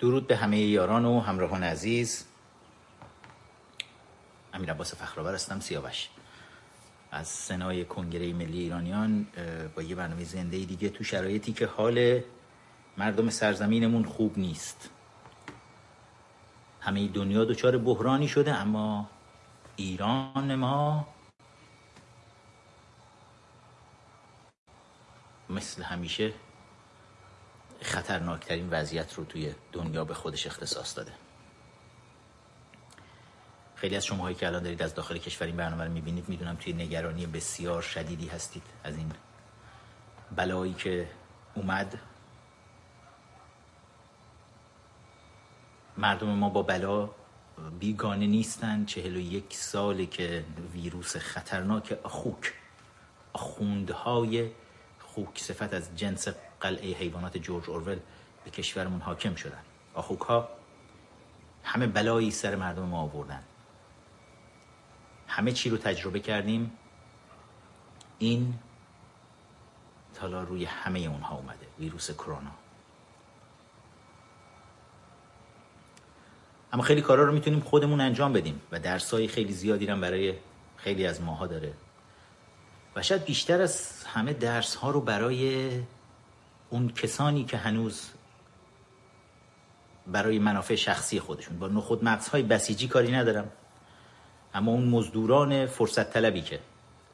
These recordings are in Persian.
درود به همه یاران و همراهان عزیز. امیر عباس فخرآور هستم سیاوش. از سنای کنگره ملی ایرانیان با یه برنامه زنده دیگه تو شرایطی که حال مردم سرزمینمون خوب نیست. همه دنیا دچار بحرانی شده اما ایران ما مثل همیشه خطرناکترین وضعیت رو توی دنیا به خودش اختصاص داده. خیلی از شماهایی که الان دارید از داخل کشور این برنامه رو می‌بینید می‌دونم توی نگرانی بسیار شدیدی هستید از این بلایی که اومد. مردم ما با بلا بیگانه نیستن. چهل و یک ساله که ویروس خطرناک خوک خوندهای خوک صفت از جنس قلعه حیوانات جورج اورول به کشورمون حاکم شدن. آخوک ها همه بلایی سر مردم ما آوردن. همه چی رو تجربه کردیم. این تالا روی همه اونها اومده ویروس کرونا. اما خیلی کارا رو می‌تونیم خودمون انجام بدیم و درسای خیلی زیادی هم برای خیلی از ماها داره. و شاید بیشتر از همه درس ها رو برای اون کسانی که هنوز برای منافع شخصی خودشون. با نخود مغزهای بسیجی کاری ندارم. اما اون مزدوران فرصت طلبی که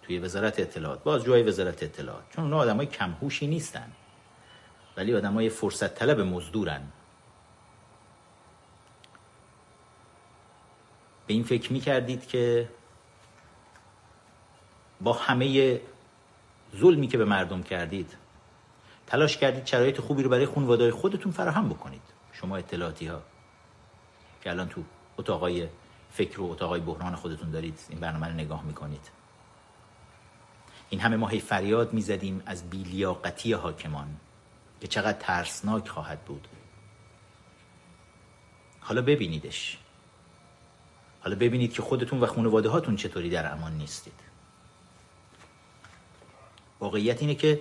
توی وزارت اطلاعات باز جای وزارت اطلاعات. چون اونا آدم های کمهوشی نیستن. ولی آدم های فرصت طلب مزدورن. به این فکر می کردید که با همه ظلمی که به مردم کردید تلاش کردید شرایط خوبی رو برای خانواده خودتون فراهم بکنید. شما اطلاعاتی ها که الان تو اتاقای فکر و اتاقای بحران خودتون دارید این برنامه رو نگاه می‌کنید. این همه ما هی فریاد می‌زدیم از بیلیاقتی حاکمان که چقدر ترسناک خواهد بود. حالا ببینیدش. حالا ببینید که خودتون و خانواده هاتون چطوری در امان نیستید. واقعیت اینه که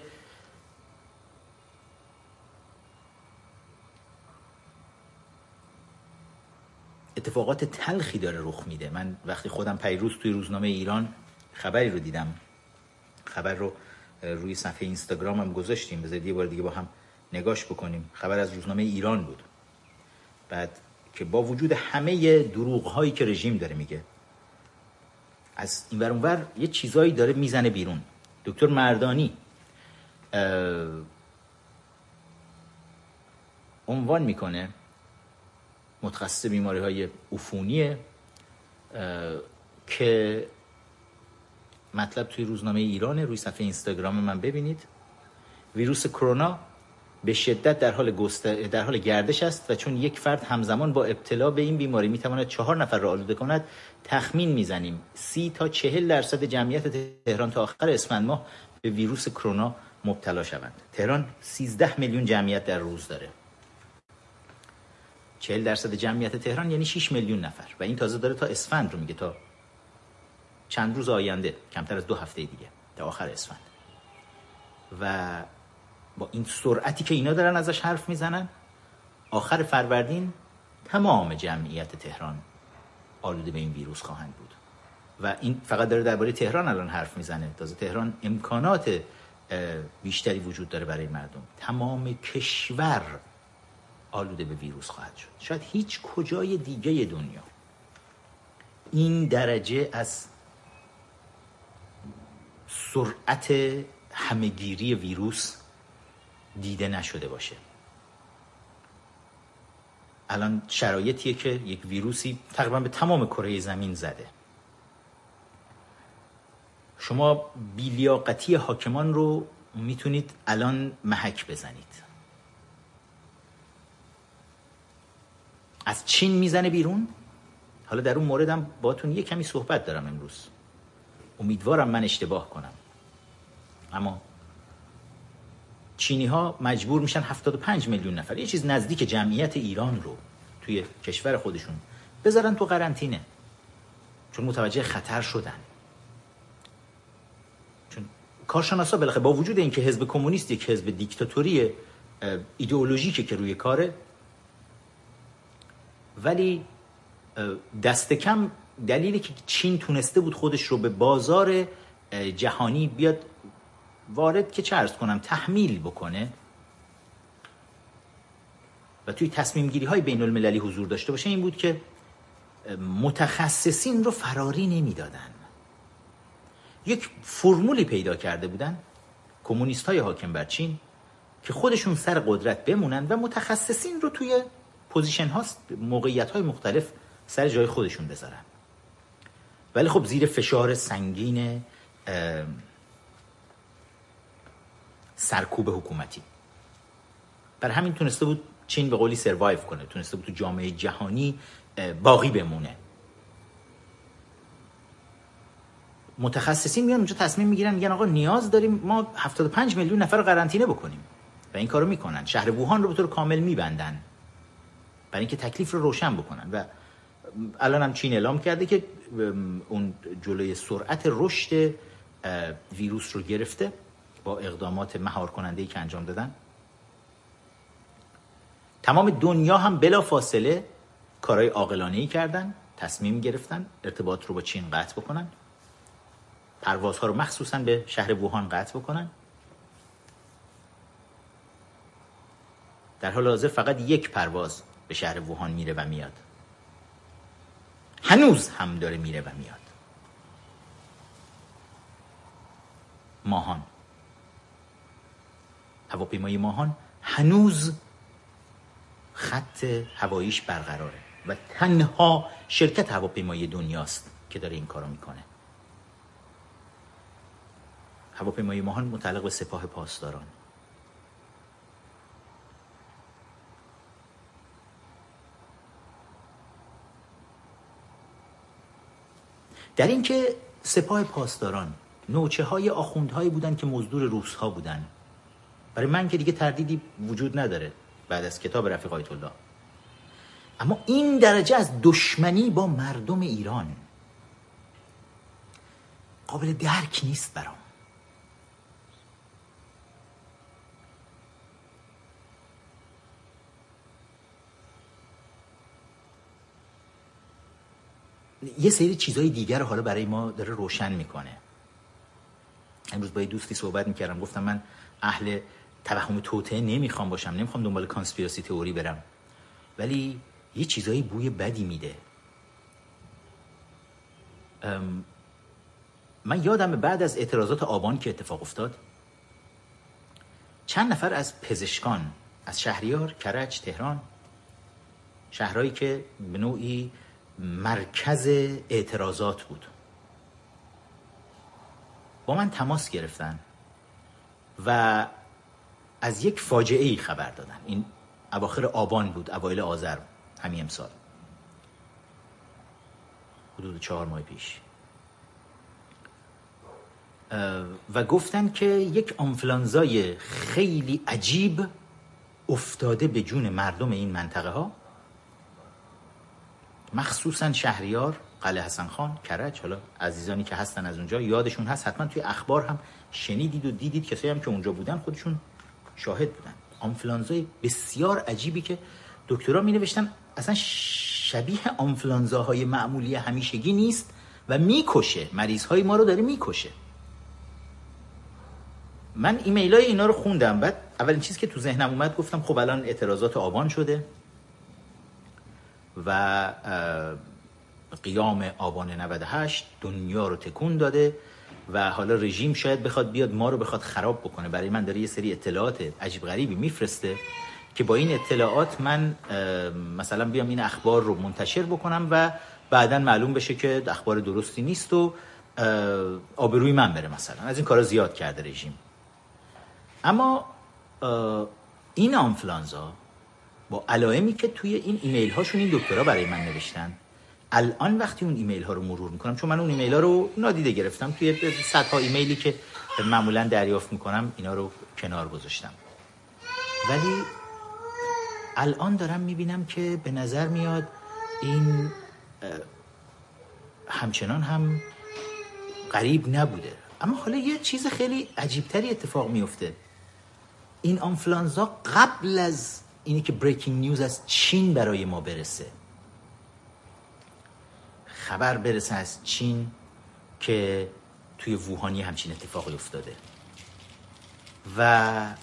اتفاقات تلخی داره رخ میده. من وقتی خودم پیروز توی روزنامه ایران خبری رو دیدم. خبر رو روی صفحه اینستاگرامم گذاشتیم. بذارید یه بار دیگه با هم نگاش بکنیم. خبر از روزنامه ایران بود. بعد که با وجود همه دروغ هایی که رژیم داره میگه از این ور یه چیزایی داره می‌زنه بیرون. دکتر مردانی عنوان می‌کنه متخصص بیماری های عفونیه که مطلب توی روزنامه ایرانه. روی صفحه اینستاگرام من ببینید. ویروس کرونا به شدت در حال در حال گردش است و چون یک فرد همزمان با ابتلا به این بیماری می‌تواند چهار نفر را آلوده کند تخمین می‌زنیم. سی تا چهل درصد جمعیت تهران تا آخر اسفند ماه به ویروس کرونا مبتلا شوند. تهران 13 میلیون جمعیت در روز داره. 40 درصد جمعیت تهران یعنی 6 میلیون نفر. و این تازه داره تا اسفند رو میگه تا چند روز آینده. کمتر از دو هفته دیگه. تا آخر اسفند. و با این سرعتی که اینا دارن ازش حرف می‌زنن آخر فروردین تمام جمعیت تهران آلوده به این ویروس خواهند بود. و این فقط داره درباره تهران الان حرف می‌زنه. تازه تهران امکانات بیشتری وجود داره برای مردم. تمام کشور آلوده به ویروس خواهد شد. شاید هیچ کجای دیگه دنیا این درجه از سرعت همهگیری ویروس دیده نشده باشه. الان شرایطیه که یک ویروسی تقریبا به تمام کره زمین زده. شما بیلیاقتی حاکمان رو می‌تونید الان محک بزنید. از چین می‌زنه بیرون. حالا در اون موردم باتون یه کمی صحبت دارم امروز. امیدوارم من اشتباه کنم. اما چینی ها مجبور میشن 75 میلیون نفر یه چیز نزدیک جمعیت ایران رو توی کشور خودشون بذارن تو قرنطینه. چون متوجه خطر شدن. چون کارشناسا بالاخره با وجود اینکه حزب کمونیست یک حزب دیکتاتوری ایدئولوژیکه که روی کاره ولی دست کم دلیلی که چین تونسته بود خودش رو به بازار جهانی بیاد وارد که چه کنم تحمیل بکنه. و توی تصمیم گیری های بین المللی حضور داشته باشه این بود که متخصصین رو فراری نمی‌دادن. یک فرمولی پیدا کرده بودن کمونیست های حاکم بر چین که خودشون سر قدرت بمونن و متخصصین رو توی position ها موقعیت های مختلف سر جای خودشون بذارن. ولی خب زیر فشار سنگین سرکوب حکومتی. بر همین تونسته بود چین به قولی survive کنه تونسته بود تو جامعه جهانی باقی بمونه. متخصصین میان اونجا تصمیم می‌گیرن میگن آقا نیاز داریم ما 75 میلیون نفر رو قرنطینه بکنیم. و این کارو می‌کنن. شهر ووهان رو به طور کامل میبندن. برای اینکه تکلیف رو روشن بکنن. و الان هم چین اعلام کرده که اون جلوی سرعت رشد ویروس رو گرفته با اقدامات مهار کننده ای که انجام دادن. تمام دنیا هم بلا فاصله کارهای عاقلانه ای کردن تصمیم گرفتن ارتباط رو با چین قطع بکنن. پروازها رو مخصوصا به شهر ووهان قطع بکنن. در حال حاضر فقط یک پرواز به شهر ووهان میره و میاد. هنوز هم داره میره و میاد. ماهان. هواپیمای ماهان هنوز خط هواییش برقراره و تنها شرکت هواپیمای دنیاست که داره این کارو می‌کنه. هواپیمای ماهان متعلق به سپاه پاسداران. در اینکه سپاه پاسداران نوچه های آخوندهایی بودن که مزدور روس ها بودن برای من که دیگه تردیدی وجود نداره بعد از کتاب رفیق آیت الله. اما این درجه از دشمنی با مردم ایران قابل درک نیست برام. یه سری چیزهای دیگر رو حالا برای ما داره روشن می‌کنه. امروز با یه دوستی صحبت می‌کردم گفتم من اهل توهم توته نمی‌خوام باشم نمی‌خوام دنبال کانسپیراسی تئوری برم. ولی یه چیزایی بوی بدی میده. من یادم بعد از اعتراضات آبان که اتفاق افتاد چند نفر از پزشکان از شهریار، کرج، تهران شهرهایی که به نوعی مرکز اعتراضات بود. با من تماس گرفتن و از یک فاجعه ای خبر دادن. این اواخر آبان بود اوایل آذر همین امسال. حدود چهار ماه پیش. و گفتن که یک آنفلانزای خیلی عجیب افتاده به جون مردم این منطقه ها مخصوصا شهریار قلعه حسن خان کرج حالا عزیزانی که هستن از اونجا یادشون هست حتما توی اخبار هم شنیدید و دیدید کسایی هم که اونجا بودن خودشون شاهد بودن. آنفلانزای بسیار عجیبی که دکترها می نوشتن اصلا شبیه آنفلانزاهای معمولی همیشگی نیست و می‌کشه. مریض های ما رو داره می‌کشه. من ایمیل های اینا رو خوندم. بعد اولین چیزی که تو ذهنم اومد گفتم خب الان اعتراضات آبان شده. و قیام آبان 98 دنیا رو تکون داده و حالا رژیم شاید بخواد بیاد ما رو بخواد خراب بکنه. برای من داره یه سری اطلاعات عجیب غریبی میفرسته که با این اطلاعات من مثلا بیام این اخبار رو منتشر بکنم و بعدا معلوم بشه که اخبار درستی نیست و آبروی من بره مثلا. از این کارا زیاد کرده رژیم. اما این آنفلانزا با علائمی که توی این ایمیل هاشون این دکترها برای من نوشتن. الان وقتی اون ایمیل ها رو مرور می‌کنم چون من اون ایمیل ها رو نادیده گرفتم توی صدها ایمیلی که معمولا دریافت می‌کنم اینا رو کنار گذاشتم. ولی الان دارم می‌بینم که به نظر میاد این همچنان هم قریب نبوده. اما حالا یه چیز خیلی عجیبتری اتفاق میفته این آنفلانزا قبل از اینی که بریکینگ نیوز از چین برای ما برسه. خبر برسه از چین که توی ووهانی همچین اتفاقی افتاده. و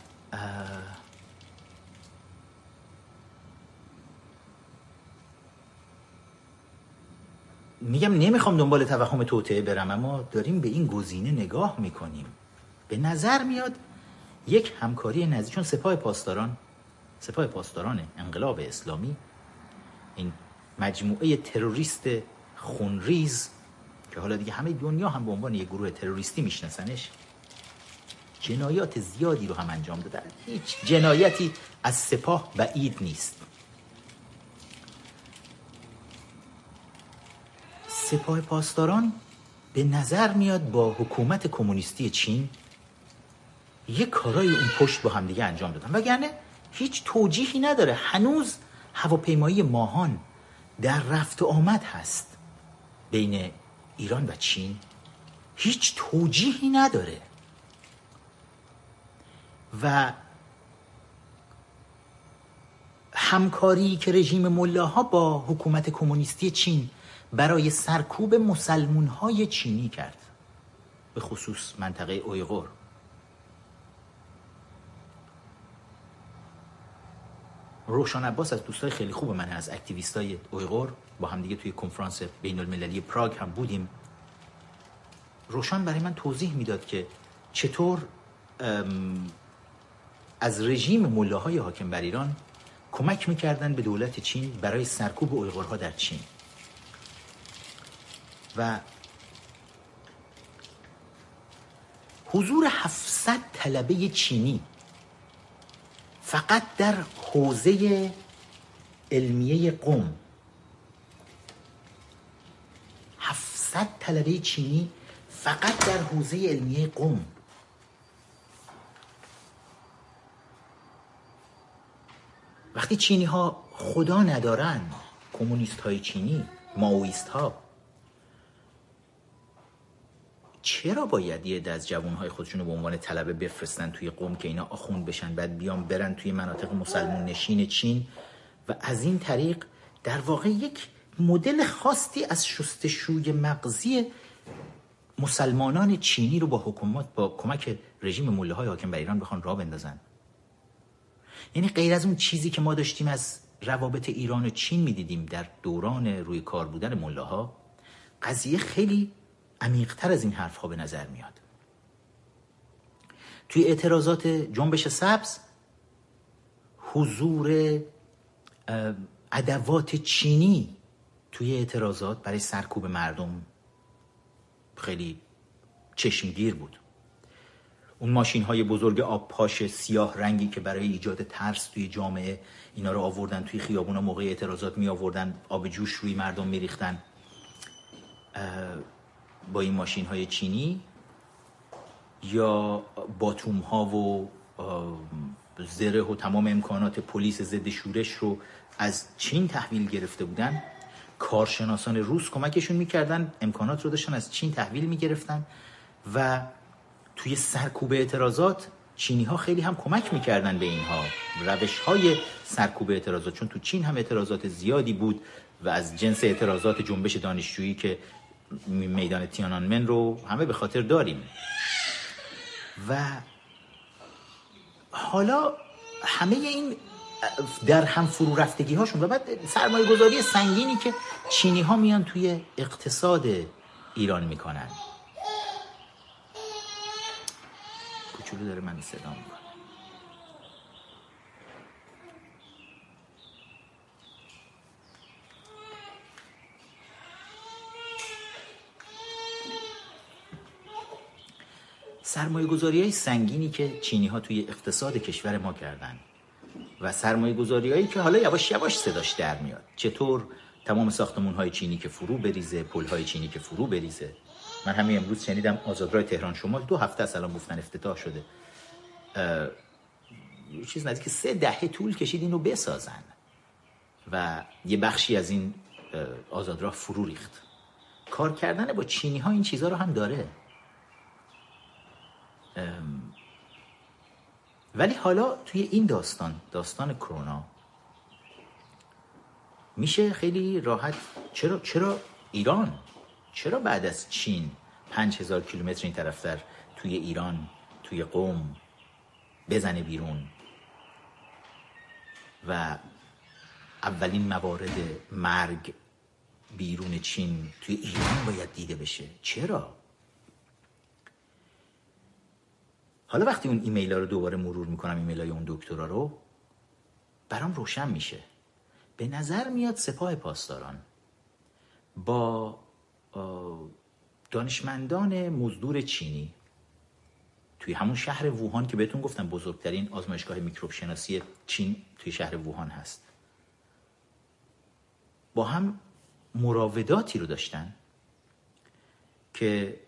میگم نمی‌خوام دنبال توهم توطعه برم اما داریم به این گزینه نگاه می‌کنیم. به نظر میاد یک همکاری نزدیک چون سپاه پاسداران سپاه پاسداران انقلاب اسلامی این مجموعه تروریست خونریز که حالا دیگه همه دنیا هم به عنوان یک گروه تروریستی میشناسنش جنایات زیادی رو هم انجام دادن هیچ جنایتی از سپاه بعید نیست. سپاه پاسداران به نظر میاد با حکومت کمونیستی چین یک کارای اون پشت با هم دیگه انجام دادن. وگرنه هیچ توجیهی نداره. هنوز هواپیمایی ماهان در رفت و آمد هست. بین ایران و چین هیچ توجیهی نداره. و همکاری که رژیم ملاها با حکومت کمونیستی چین برای سرکوب مسلمون های چینی کرد. به خصوص منطقه اویغور. روشان عباس از دوستای خیلی خوب من از اکتیویستای اویغور با هم دیگه توی کنفرانس بین المللی پراگ هم بودیم. روشان برای من توضیح می‌داد که چطور از رژیم ملاهای حاکم بر ایران کمک می‌کردن به دولت چین برای سرکوب اویغورها در چین. و حضور 700 طلبه چینی فقط در حوزه علمیه قوم. 700 طلبه چینی فقط در حوزه علمیه قوم. وقتی چینی ها خدا ندارن کمونیست های چینی ماویست ها چرا باید یه از جوانهای خودشون رو به عنوان طلبه بفرستن توی قوم که اینا آخوند بشن بعد بیان برن توی مناطق مسلمون نشین چین؟ و از این طریق در واقع یک مدل خاصی از شستشوی مغزی مسلمانان چینی رو با حکومت با کمک رژیم موله های حاکم بر ایران بخوان راه بندازن. یعنی غیر از اون چیزی که ما داشتیم از روابط ایران و چین می‌دیدیم در دوران روی کار بودن ملاها قضیه خیلی عمیقتر از این حرف ها به نظر میاد. توی اعتراضات جنبش سبز حضور ادوات چینی توی اعتراضات برای سرکوب مردم خیلی چشمگیر بود. اون ماشین های بزرگ آب پاش سیاه رنگی که برای ایجاد ترس توی جامعه اینا رو آوردن توی خیابونا موقع اعتراضات می آوردن آب جوش روی مردم می ریختن با این ماشین های چینی یا باتوم ها و زره و تمام امکانات پلیس ضد شورش رو از چین تحویل گرفته بودن. کارشناسان روس کمکشون می‌کردن امکانات رو داشتن از چین تحویل می‌گرفتن و توی سرکوب اعتراضات چینی ها خیلی هم کمک می‌کردن به اینها. روش های سرکوب اعتراضات چون تو چین هم اعتراضات زیادی بود و از جنس اعتراضات جنبش دانشجویی که میدان تیانانمن رو همه به خاطر داریم. و حالا همه این در هم فرو رفتگی هاشون و بعد سرمایه گذاری سنگینی که چینی ها میان توی اقتصاد ایران می‌کنن. کوچولو داره من صدا می‌کنه سرمایه گذاری های سنگینی که چینی ها توی اقتصاد کشور ما کردن و سرمایه گذاری هایی که حالا یواش یواش صداش در میاد. چطور تمام ساختمون های چینی که فرو بریزه پل های چینی که فرو بریزه. من همین امروز شنیدم آزادراه تهران شمال دو هفته از الان گفتن افتتاح شده. چیز نزدیک سه دهه طول کشید اینو بسازن. و یه بخشی از این آزادراه فرو ریخت. کار کردن با چینی ها این چیزها رو هم داره. ولی حالا توی این داستان داستان کرونا میشه خیلی راحت چرا چرا ایران؟ چرا بعد از چین پنج هزار کیلومتر این طرفتر توی ایران توی قوم بزنه بیرون؟ و اولین موارد مرگ بیرون چین توی ایران باید دیده بشه. چرا؟ حالا وقتی اون ایمیل ها رو دوباره مرور می‌کنم ایمیل های اون دکترا رو برام روشن میشه. به نظر میاد سپاه پاسداران با دانشمندان مزدور چینی توی همون شهر ووهان که بهتون گفتم بزرگترین آزمایشگاه میکروب شناسی چین توی شهر ووهان هست. با هم مراوداتی رو داشتن که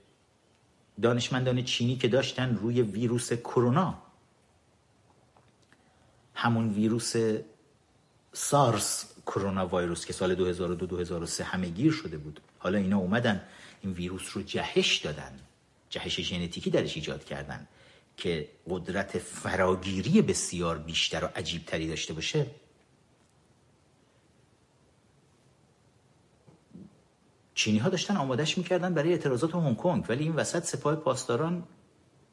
دانشمندان چینی که داشتن روی ویروس کرونا. همون ویروس سارس کرونا ویروس که سال 2002 2003 همه گیر شده بود. حالا اینا اومدن این ویروس رو جهش دادن. جهش ژنتیکی درش ایجاد کردن که قدرت فراگیری بسیار بیشتر و عجیبتری داشته باشه. چینی ها داشتن آمادش می‌کردن برای اعتراضات هنگ کنگ ولی این وسط سپاه پاسداران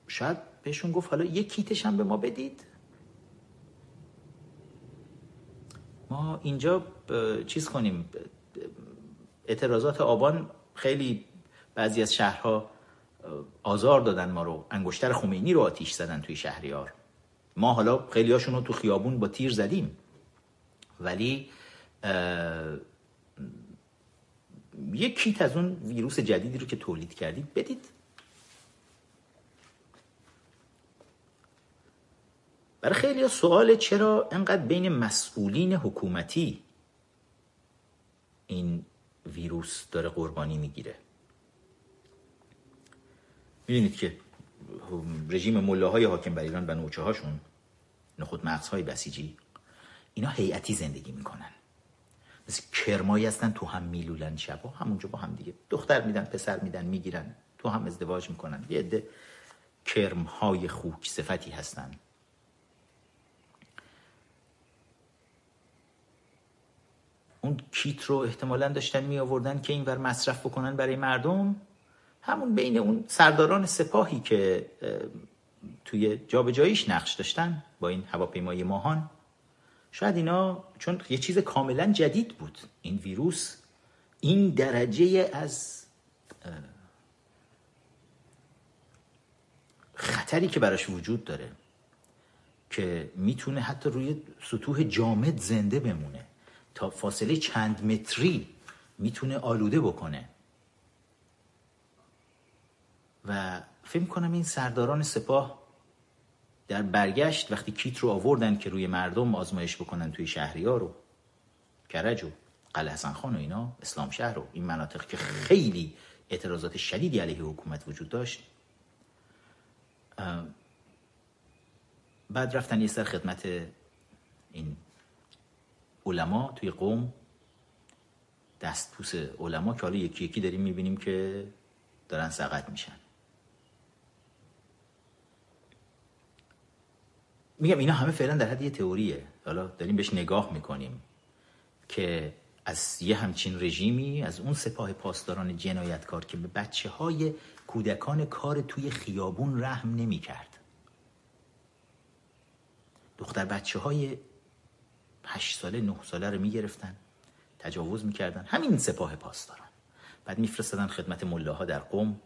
شاید بهشون گفت حالا یک کیتش هم به ما بدید. ما اینجا چیز کنیم. اعتراضات آبان خیلی بعضی از شهرها آزار دادن ما رو. انگشتر خمینی رو آتیش زدن توی شهریار. ما حالا خیلی هاشون رو تو خیابون با تیر زدیم. ولی یک کیت از اون ویروس جدیدی رو که تولید کردید بدید. برای خیلی سوال چرا انقدر بین مسئولین حکومتی این ویروس داره قربانی می‌گیره؟ می‌دونید که رژیم ملاهای حاکم بر ایران و نوچه هاشون نخود مغزهای بسیجی اینا هیئتی زندگی می‌کنن. مثل کرمایی هستن تو هم میلولن شبا. همونجا با هم دیگه. دختر میدن پسر میدن می‌گیرن. تو هم ازدواج می‌کنن. یه عده کرمهای خوک صفتی هستن. اون کیت رو احتمالا داشتن می آوردن که این بر مصرف بکنن برای مردم. همون بین اون سرداران سپاهی که توی جابجاییش نقش داشتن با این هواپیمای ماهان. شاید اینا چون یه چیز کاملا جدید بود این ویروس این درجه از خطری که براش وجود داره که می‌تونه حتی روی سطوح جامد زنده بمونه تا فاصله چند متری می‌تونه آلوده بکنه. و فکر کنم این سرداران سپاه در برگشت وقتی کیت رو آوردن که روی مردم آزمایش بکنن توی شهریار رو کرج و قلعه حسن خان و اینا اسلام شهر و این مناطق که خیلی اعتراضات شدیدی علیه حکومت وجود داشت. بعد رفتن یه سر خدمت این علما توی قوم. دست پوس علما که حالا یکی یکی داریم می‌بینیم که دارن سقط میشن. میگم اینا همه فعلا در حد یه تئوریه. حالا داریم بهش نگاه می‌کنیم که از یه همچین رژیمی از اون سپاه پاسداران جنایتکار که به بچه های کودکان کار توی خیابون رحم نمی کرد دختر بچه های هشت ساله نه ساله رو می‌گرفتن تجاوز می‌کردن. همین سپاه پاسداران. بعد میفرستادن خدمت ملاها در قوم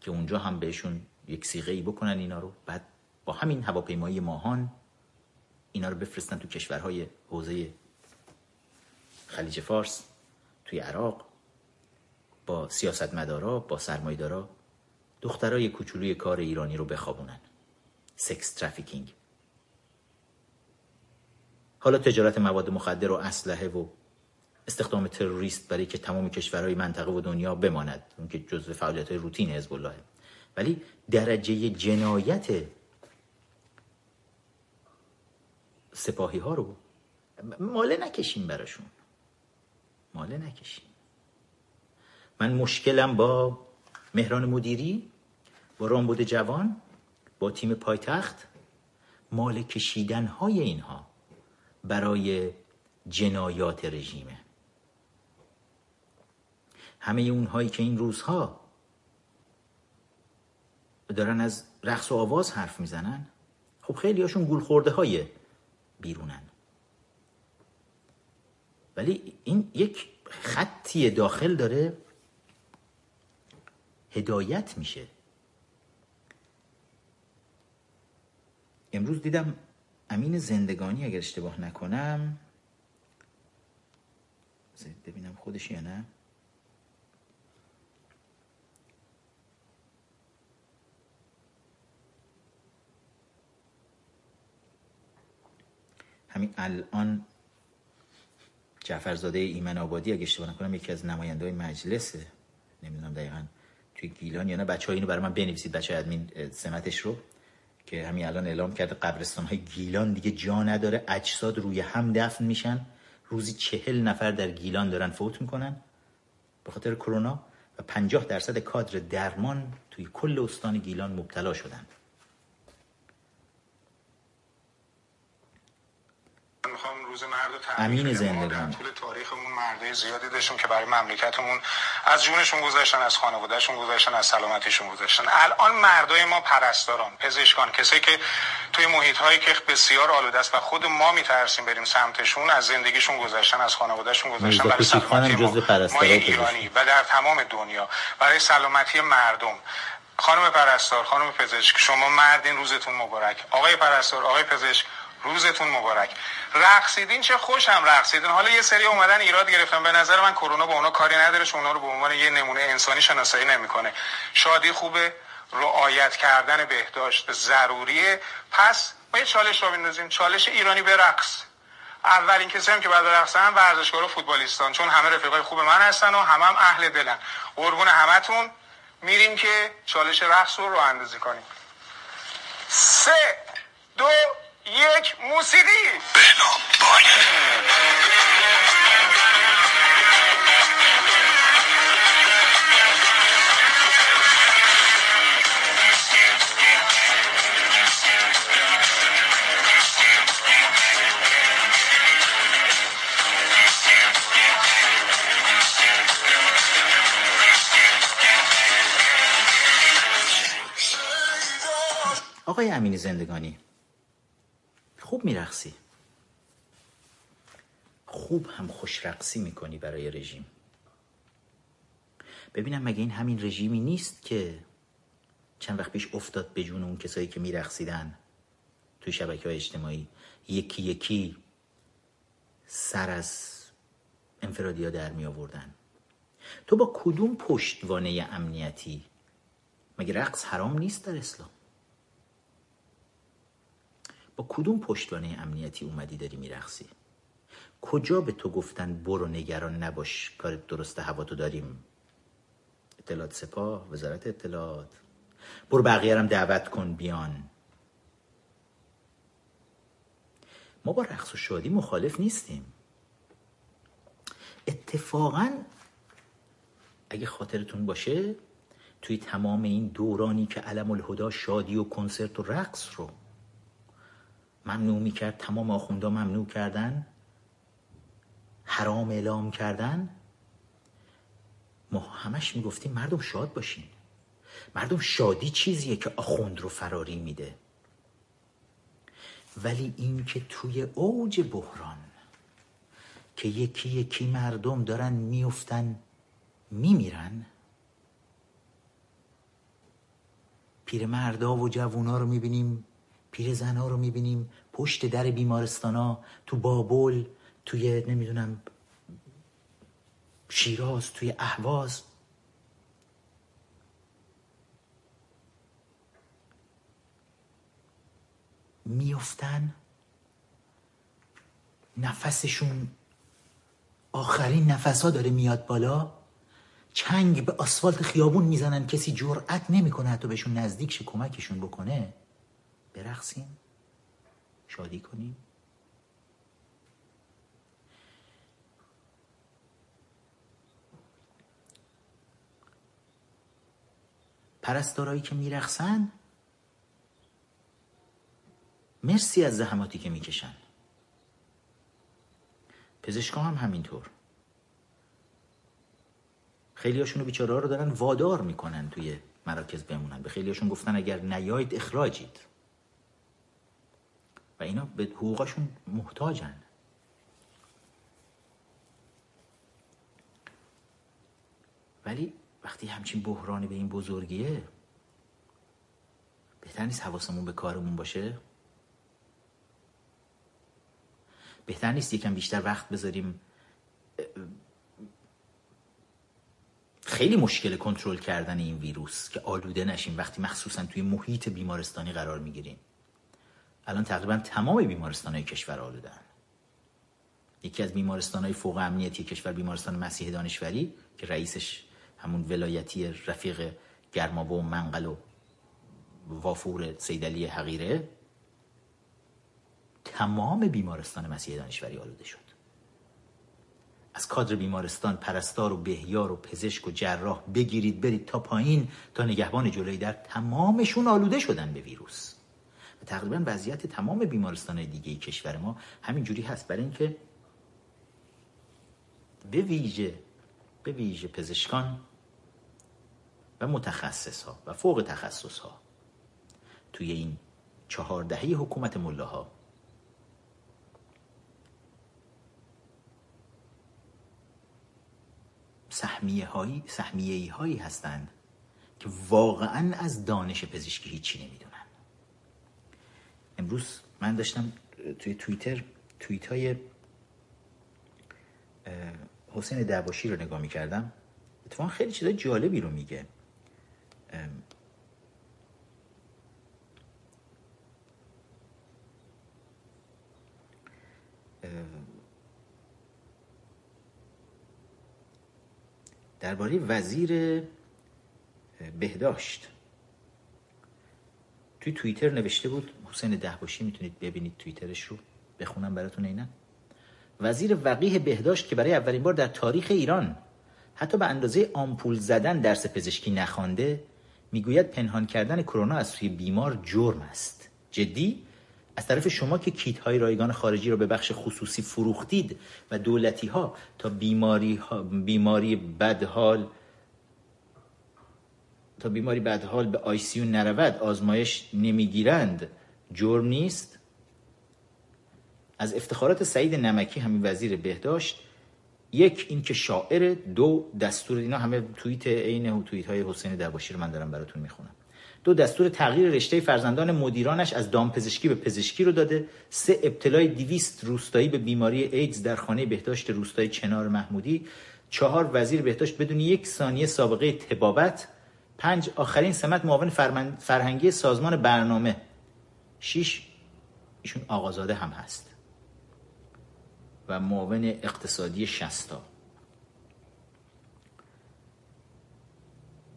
که اونجا هم بهشون یک سیغه ای بکنن اینا رو. بعد با همین هواپیمایی ماهان اینا رو بفرستن تو کشورهای حوزه خلیج فارس توی عراق با سیاستمدارا با سرمایدارا دخترای کوچولوی کار ایرانی رو بخوابونن. سکس ترافیکینگ حالا تجارت مواد مخدر و اسلحه و استخدام تروریست برای که تمام کشورهای منطقه و دنیا بماند اون که جزو فعالیت روتین حزب ولی درجه جنایت سپاهی ها رو. ماله نکشیم براشون. ماله نکشیم. من مشکلم با مهران مدیری با رامبود جوان با تیم پایتخت مال کشیدن های اینها برای جنایات رژیمه. همه اونهایی که این روزها دارن از رقص و آواز حرف می‌زنن خب خیلی هاشون گول خورده های بیرونن. ولی این یک خطی داخل داره هدایت میشه. امروز دیدم امین زندگانی اگر اشتباه نکنم ببینم خودش یا نه؟ همین الان جعفرزاده ایمن آبادی اگه اشتباه نکنم یکی از نماینده های مجلسه. نمی‌دونم دقیقا توی گیلان یا نه. بچه ها اینو برای من بنویسید بچه ادمین سمتش رو که همین الان اعلام کرده قبرستان های گیلان دیگه جا نداره. اجساد روی هم دفن میشن. روزی چهل نفر در گیلان دارن فوت می‌کنن به خاطر کرونا و پنجاه درصد کادر درمان توی کل استان گیلان مبتلا شدن روز مرد و امین زندگان طول تاریخمون مردای زیادی داشتیم که برای مملکتمون از جونشون گذاشتن از خانوادهشون گذاشتن از سلامتیشون گذاشتن الان مردای ما پرستاران پزشکان کسایی که توی محیط هایی که بسیار آلوده است و خود ما میترسیم بریم سمتشون از زندگیشون گذاشتن از خانوادهشون گذاشتن برای سلامتی ما, ما ایرانی و در تمام دنیا. برای سلامتی مردم. خانم پرستار خانم پزشک شما مردین روزتون مبارک. آقای پرستار آقای پزشک روزتون مبارک. رقصیدین چه خوش هم رقصیدین. حالا یه سری اومدن ایراد گرفتن. به نظر من کرونا با اونا کاری نداره چون اونا رو به عنوان یه نمونه انسانی شناسایی نمی‌کنه. شادی خوبه رعایت کردن بهداشت ضروریه. پس ما یه چالش رو بندازیم چالش ایرانی به رقص. اولین کسی هم که بعد رقصن و فوتبالیستان. چون همه رفیقای خوب من هستن و همه هم اهل دلن. قربون همتون. میریم که چالش رقص رو رو اندازی کنیم. سه دو یک موسیقی. آقای امین زندگانی خوب میرقصی. خوب هم خوش رقصی می‌کنی برای رژیم. ببینم مگه این همین رژیمی نیست که چند وقت پیش افتاد به جون اون کسایی که میرقصیدن توی شبکه های اجتماعی. یکی یکی سر از انفرادی ها در می آوردن تو با کدوم پشتوانه امنیتی؟ مگه رقص حرام نیست در اسلام؟ با کدوم پشتوانه امنیتی اومدی داری میرخصی کجا به تو گفتن برو نگران نباش کار درست هوا تو داریم؟ اطلاعات سپاه وزارت اطلاعات. برو بقیه دعوت کن بیان. ما با رقص و شادی مخالف نیستیم. اتفاقا اگه خاطرتون باشه توی تمام این دورانی که علم الهدا شادی و کنسرت و رقص رو ممنوع می‌کرد تمام آخوندا ممنوع کردن؟ حرام اعلام کردن؟ ما همش می‌گفتیم مردم شاد باشین. مردم شادی چیزیه که آخوند رو فراری میده. ولی این که توی اوج بحران که یکی یکی مردم دارن میفتن میمیرن مردا و جوونا رو می‌بینیم پیر زنها رو می‌بینیم پشت در بیمارستان ها تو بابل توی نمی‌دونم شیراز توی اهواز. میفتن نفسشون آخرین نفس ها داره میاد بالا. چنگ به آسفالت خیابون می‌زنن کسی جرأت نمی‌کنه حتی بهشون نزدیک شه کمکشون بکنه. برقصیم شادی کنیم. پرستارایی که میرقصن مرسی از زحماتی که می‌کشن. پزشکا هم همینطور. خیلی هاشون بیچاره رو دارن وادار می‌کنن توی مراکز بمونن. به خیلی هاشون گفتن اگر نیاید اخراجید. و اینا به حقوقشون محتاجن. ولی وقتی همچین بحرانی به این بزرگیه بهتر نیست حواسمون به کارمون باشه؟ بهتر نیست یکم بیشتر وقت بذاریم خیلی مشکل کنترل کردن این ویروس که آلوده نشیم وقتی مخصوصا توی محیط بیمارستانی قرار می‌گیریم. الان تقریبا تمام بیمارستان های کشور آلودن یکی از بیمارستان های فوق امنیتی کشور بیمارستان مسیح دانشوری که رئیسش همون ولایتی رفیق گرمابه و منقل و وافور سیدلی حقیره تمام بیمارستان مسیح دانشوری آلوده شد. از کادر بیمارستان پرستار و بهیار و پزشک و جراح بگیرید برید تا پایین تا نگهبان جلوی در تمامشون آلوده شدن به ویروس. تقریبا وضعیت تمام بیمارستان دیگه کشور ما همینجوری هست. برای اینکه به ویژه به ویژه پزشکان و متخصص ها و فوق تخصص ها توی این چهار دهه حکومت ملاها سهمیه هایی سهمیه هایی هستند که واقعا از دانش پزشکی هیچی نمی‌دونن. امروز من داشتم توی توییتر توییت های حسین دعباشی رو نگاه می‌کردم. اتفاقا خیلی چیزای جالبی رو میگه. درباره وزیر بهداشت. توی توییتر نوشته بود حسین دهباشی می‌تونید ببینید توییترش رو. بخونم براتون اینا وزیر وقیه بهداشت که برای اولین بار در تاریخ ایران حتی به اندازه آمپول زدن درس پزشکی نخوانده می‌گوید پنهان کردن کرونا از سوی بیمار جرم است. جدی؟ از طرف شما که کیت های رایگان خارجی را به بخش خصوصی فروختید و دولتی ها تا بیماری, ها بیماری بدحال تا بیماری بدحال به آیسیو نرود آزمایش نمی‌گیرند. جرم نیست؟ از افتخارات سعید نمکی همین وزیر بهداشت یک اینکه شاعر دو دستور اینا همه توییت عین توییت های حسین دباشی رو من دارم براتون می‌خونم. دو دستور تغییر رشته فرزندان مدیرانش از دامپزشکی به پزشکی رو داده. سه ابتلای دیویست روستایی به بیماری ایدز در خانه بهداشت روستایی چنار محمودی. چهار وزیر بهداشت بدون یک ثانیه سابقه تبابت. پنج آخرین سمت معاون فرهنگی سازمان برنامه. شیش ایشون آقازاده هم هست. و معاون اقتصادی شستا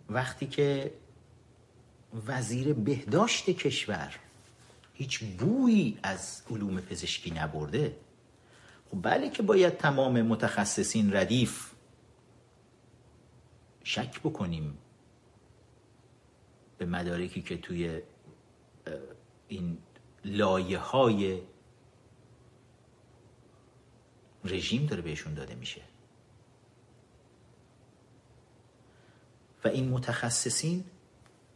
وقتی که وزیر بهداشت کشور هیچ بویی از علوم پزشکی نبرده خب بله که باید تمام متخصصین ردیف شک بکنیم به مدارکی که توی این لایه های رژیم داره بهشون داده میشه. و این متخصصین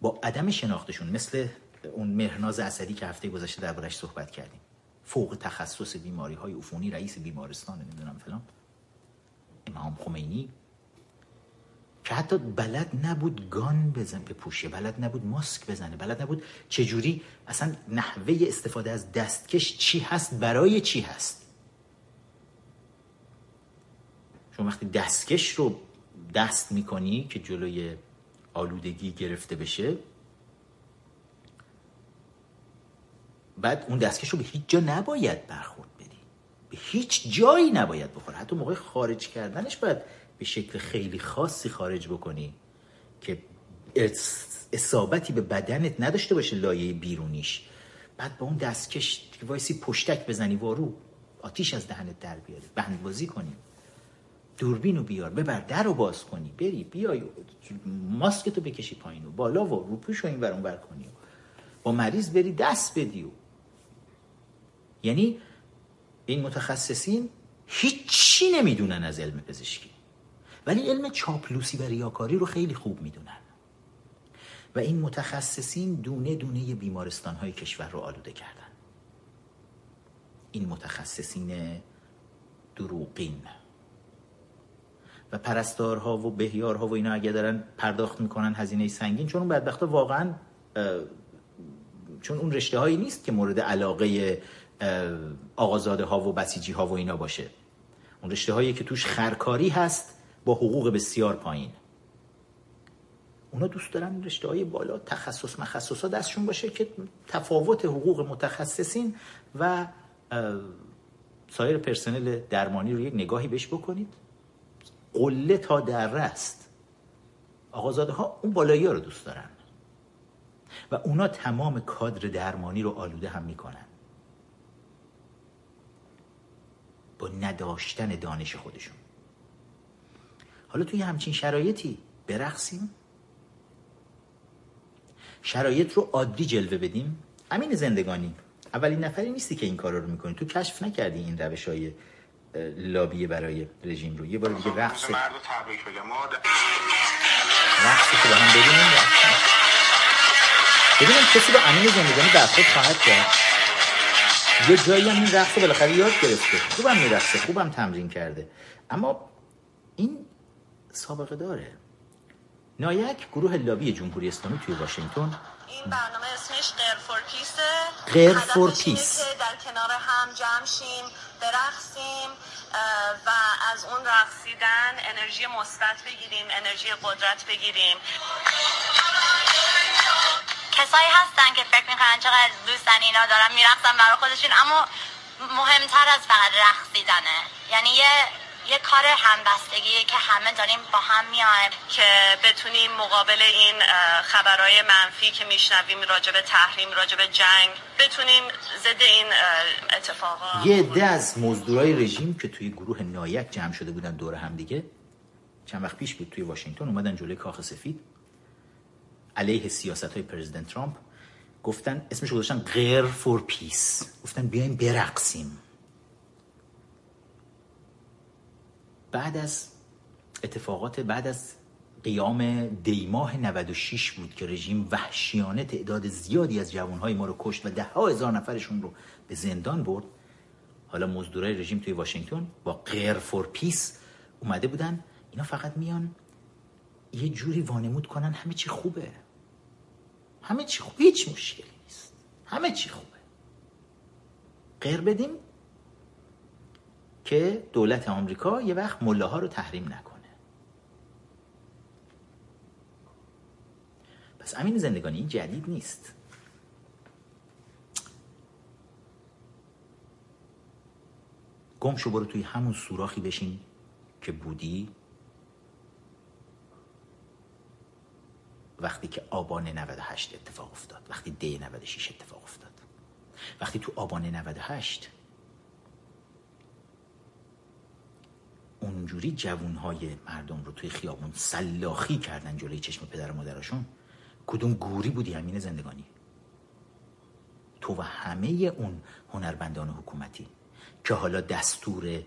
با عدم شناختشون مثل اون مهرناز اسدی که هفته گذشته دربارش صحبت کردیم فوق تخصص بیماری های عفونی رئیس بیمارستان نمی‌دونم فلان امام خمینی که حتی بلد نبود گان بزن بپوشه بلد نبود ماسک بزنه بلد نبود چجوری اصلا نحوه استفاده از دستکش چی هست برای چی هست. شما وقتی دستکش رو دست می‌کنی که جلوی آلودگی گرفته بشه بعد اون دستکش رو به هیچ جا نباید برخورد بدی. به هیچ جایی نباید بخوره. حتی موقع خارج کردنش باید به شکل خیلی خاصی خارج بکنی که اصابتی به بدنت نداشته باشه لایه بیرونیش. بعد با اون دستکش وایسی پشتک بزنی وارو. آتیش از دهنت در بیاری بندبازی کنی. دوربینو بیار. ببر. در رو باز کنی. بری. بیای. ماسکتو بکشی پایین و بالا و روپوش رو این برون بر کنی با مریض بری دست بدی و. یعنی این متخصصین هیچی نمی‌دونن از علم پزشکی. ولی علم چاپلوسی و ریاکاری رو خیلی خوب می‌دونن. و این متخصصین دونه دونه بیمارستان های کشور رو آلوده کردن. این متخصصین دروغین. و پرستارها و بهیارها و اینا اگه دارن پرداخت می‌کنن هزینه سنگین چون اون بدبخت واقعا چون اون رشته هایی نیست که مورد علاقه آقازاده ها و بسیجی ها و اینا باشه. اون رشته هایی که توش خرکاری هست با حقوق بسیار پایین. اونا دوست دارن رشته های بالا تخصص مخصص ها دستشون باشه که تفاوت حقوق متخصصین و سایر پرسنل درمانی رو یک نگاهی بهش بکنید. قله تا در رست. آقازاده ها اون بالایی ها رو دوست دارن. و اونا تمام کادر درمانی رو آلوده هم می‌کنن. با نداشتن دانش خودشون. حالا توی همچین شرایطی برقصیم؟ شرایط رو عادی جلوه بدیم؟ امین زندگانی اولین نفری نیستی که این کارا رو می‌کنی. تو کشف نکردی این روش های لابی برای رژیم رو. یه بار دیگه رقص. رقص که با هم ببینیم ببینم کسی با امین زندگانی برخورد خواهد کرد. یه جایی هم این رقص رو بالاخره یاد گرفته. خوبم میرقصه خوبم تمرین کرده. اما این سابقه داره. نایک گروه لابی جمهوری اسلامی توی واشنگتن. این برنامه اسمش غیر فور پیسه. غیر فور پیس. در کنار هم جمع شیم برقصیم و از اون رقصیدن انرژی مثبت بگیریم انرژی قدرت بگیریم. کسایی هستن که فکر می‌کنن چقدر دوستن اینا دارن میرقصن برای خودشون اما مهمتر از فقط رقصیدنه. یعنی یه یه کار همبستگی که همه داریم با هم میایم که بتونیم مقابل این خبرهای منفی که میشنویم راجع تحریم راجع جنگ بتونیم ضد این اتفاقا یه ده از مزدورای رژیم که توی گروه نایک جمع شده بودن دور هم دیگه چند وقت پیش بود توی واشنگتن اومدن جلوی کاخ سفید علیه سیاست های پرزیدنت ترامپ گفتن اسمش گذاشتن غیر فور پیس. گفتن بیایم برقصیم. بعد از اتفاقات بعد از قیام دیماه 96 بود که رژیم وحشیانه تعداد زیادی از جوانهای ما رو کشت و ده ها هزار نفرشون رو به زندان برد. حالا مزدورای رژیم توی واشنگتن با غیر فور پیس اومده بودن. اینا فقط میان یه جوری وانمود کنن همه چی خوبه. همه چی خوبه هیچ مشکلی نیست. همه چی خوبه. غیر بدیم که دولت آمریکا یه وقت ملاها رو تحریم نکنه. پس امین زندگانی جدید نیست. گم شو برو توی همون سوراخی بشین که بودی. وقتی که آبان 98 اتفاق افتاد وقتی دی 96 اتفاق افتاد. وقتی تو آبان 98 اونجوری جوونهای مردم رو توی خیابون سلاخی کردن جلوی چشم پدر و مادرشون؟ کدوم گوری بودی همین زندگانی؟ تو و همه اون هنربندان حکومتی که حالا دستور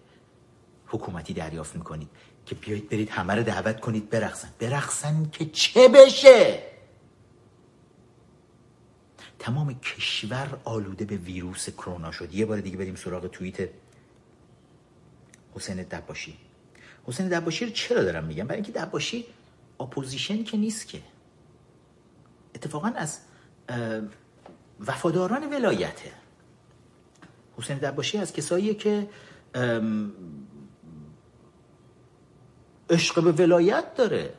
حکومتی دریافت می‌کنید که بیایید برید همه رو دعوت کنید برقصن. برقصن که چه بشه؟ تمام کشور آلوده به ویروس کرونا شد. یه بار دیگه بریم سراغ توییت حسین دباشی. حسین دباشی رو چرا دارم میگم؟ برای اینکه دباشی اپوزیشن که نیست که. اتفاقا از وفاداران ولایته. حسین دباشی از کساییه که عشق به ولایت داره.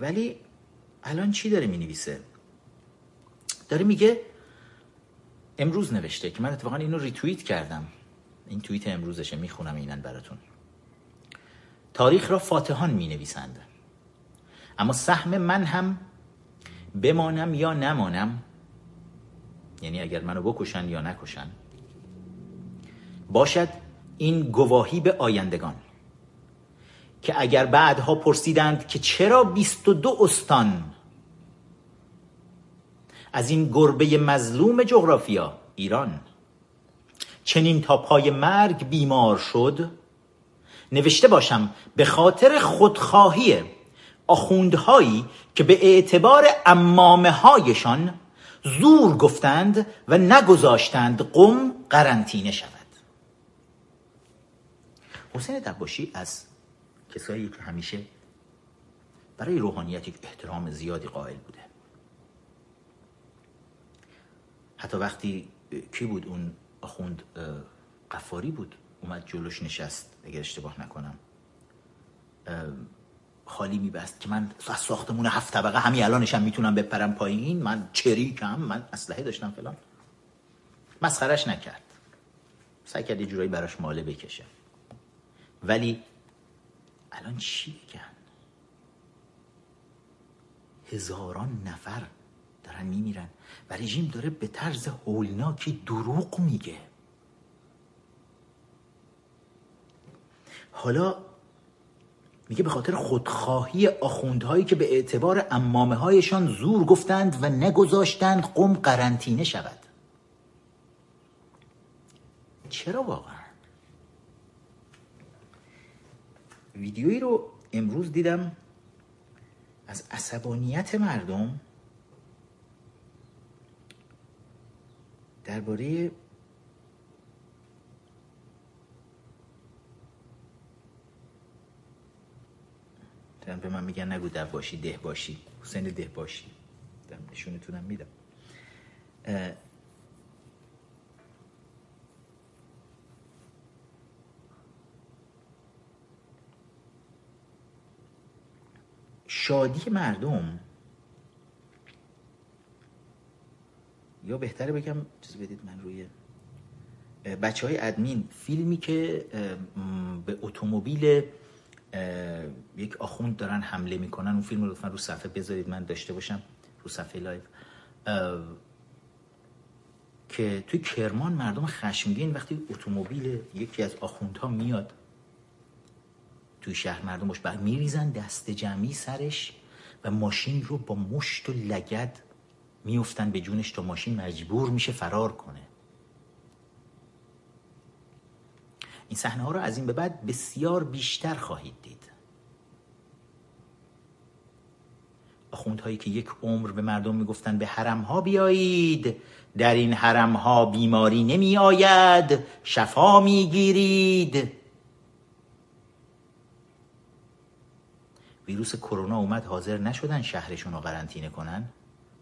ولی الان چی داره می نویسه داره میگه امروز نوشته که من اتفاقا اینو ریتویت کردم. این توییت امروزشه می‌خونم اینو براتون. تاریخ را فاتحان می نویسند اما سهم من هم بمانم یا نمانم یعنی اگر منو بکشن یا نکشن باشد این گواهی به آیندگان که اگر بعدها پرسیدند که چرا 22 استان از این گربه مظلوم جغرافیا ایران چنین تا پای مرگ بیمار شد؟ نوشته باشم به خاطر خودخواهی آخوندهایی که به اعتبار امامه هایشان زور گفتند و نگذاشتند قم قرنطینه شود. حسین دباشی از کسایی که همیشه برای روحانیت احترام زیادی قائل بوده. حتی وقتی کی بود اون آخوند قفاری بود. اومد جلوش نشست اگر اشتباه نکنم. خالی میبست که من از ساختمون هفت طبقه همین الانشم می‌تونم بپرم پایین. من چریکم من اسلحه داشتم فلان. مسخرش نکرد. سعی کرد یه جورایی براش ماله بکشه. ولی الان چی بگن هزاران نفر دارن میمیرن. و رژیم داره به طرز هولناکی دروغ میگه. حالا میگه به خاطر خودخواهی آخوندهایی که به اعتبار امامه هایشان زور گفتند و نگذاشتند قم قرنطینه شود. چرا واقعا؟ ویدیویی رو امروز دیدم از عصبانیت مردم درباره به من میگن نگو در باشی ده باشی حسین ده باشی. نشونتونم میدم. شادی مردم یا بهتره بگم چیز بدید من روی بچه های ادمین فیلمی که به اتومبیل یک آخوند دارن حمله می‌کنن اون فیلم رو لطفا رو صفحه بذارید من داشته باشم رو صفحه live. که توی کرمان مردم خشمگین وقتی اتومبیل یکی از آخوندها میاد توی شهر مردم باش میریزن دست جمعی سرش و ماشین رو با مشت و لگد میفتن به جونش تا ماشین مجبور میشه فرار کنه. این صحنه ها رو از این به بعد بسیار بیشتر خواهید دید. آخوندهایی که یک عمر به مردم می‌گفتن به حرم ها بیایید در این حرم ها بیماری نمی آید شفا می‌گیرید. ویروس کرونا اومد حاضر نشدن شهرشون رو قرنطینه کنن؟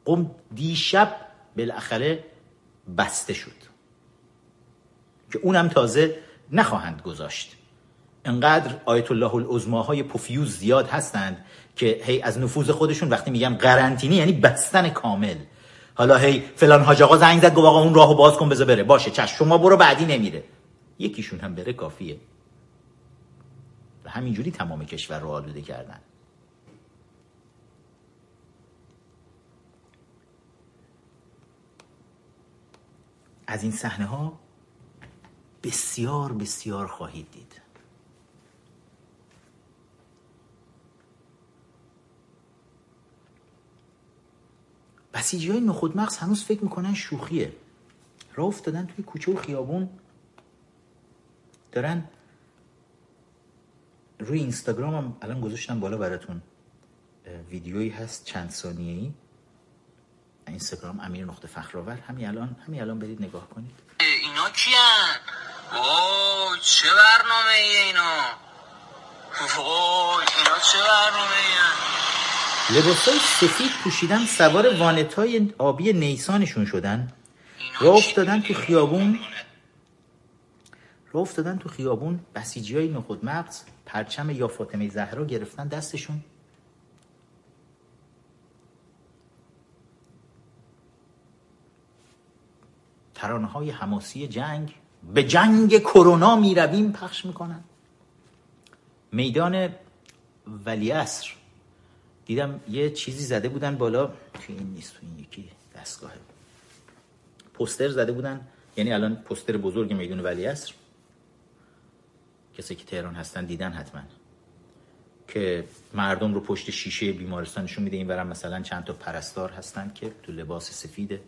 قم دیشب بالاخره بسته شد. که اونم تازه نخواهند گذاشت. انقدر آیت الله العظما های پوفیوز زیاد هستند که هی از نفوذ خودشون وقتی میگم قرنطینه یعنی بستن کامل. حالا هی فلان حاج آقا زنگ زد گفت اون راهو باز کن بذار بره. باشه چش شما برو بعدی نمیره. یکیشون هم بره کافیه. و همینجوری تمام کشور رو آلوده کردن. از این صحنه ها بسیار بسیار خواهید دید. بسیجی های نخود مغز هنوز فکر می‌کنن شوخیه. راه افتادن توی کوچه و خیابون. دارن روی اینستاگرام الان گذاشتم بالا براتون ویدیویی هست چند ثانیه ای اینستاگرام امیر نقطه فخرآور. همین الان همین الان برید نگاه کنید. اینا کیان؟ وای چه برنامه ای اینا؟ وای اینا چه برنامه ای لباس های سفید پوشیدن سوار وانت های آبی نیسانشون شدن. راه افتادن تو خیابون. راه افتادن تو خیابون. بسیجی های نخود مغز پرچم یا فاطمه زهرا گرفتن دستشون. ترانه های حماسی جنگ به جنگ کرونا می رویم پخش می‌کنن. میدان ولی اصر دیدم یه چیزی زده بودن بالا. که این نیست تو این یکی دستگاه. پوستر زده بودن. یعنی الان پوستر بزرگ میدون ولی اصر کسی که تهران هستن دیدن حتما. که مردم رو پشت شیشه بیمارستانشون میده. این برم مثلا چند تا پرستار هستن که تو لباس سفیده.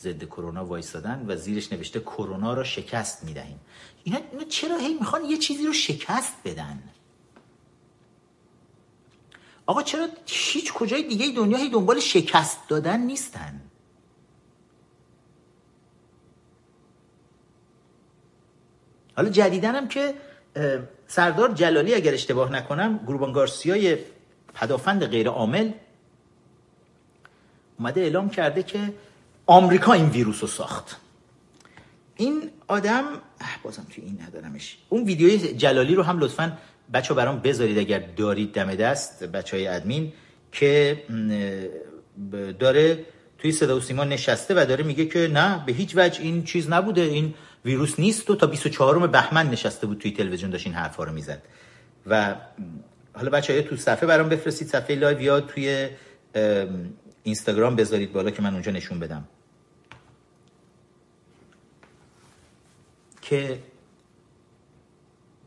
ضد کرونا وایستادن و زیرش نوشته کرونا را شکست می‌دهیم. اینا, اینا چرا هی می‌خوان یه چیزی رو شکست بدن؟ آقا چرا هیچ کجای دیگه دنیا هی دنبال شکست دادن نیستن؟ حالا جدیدنم که سردار جلالی اگر اشتباه نکنم گروبان گارسیای پدافند غیر عامل اومده اعلام کرده که آمریکا این ویروس رو ساخت. این آدم بازم توی این ندارمش. اون ویدیوی جلالی رو هم لطفا بچه برام بذارید اگر دارید دم دست بچه های ادمین که داره توی صدا و سیما نشسته و داره میگه که نه به هیچ وجه این چیز نبوده این ویروس نیست و تا 24 بهمن نشسته بود توی تلویزیون داشت این حرفا رو می‌زد. و حالا بچه های تو صفحه برام بفرستید صفحه live یا توی اینستاگرام بذارید بالا که من اونجا نشون بدم. که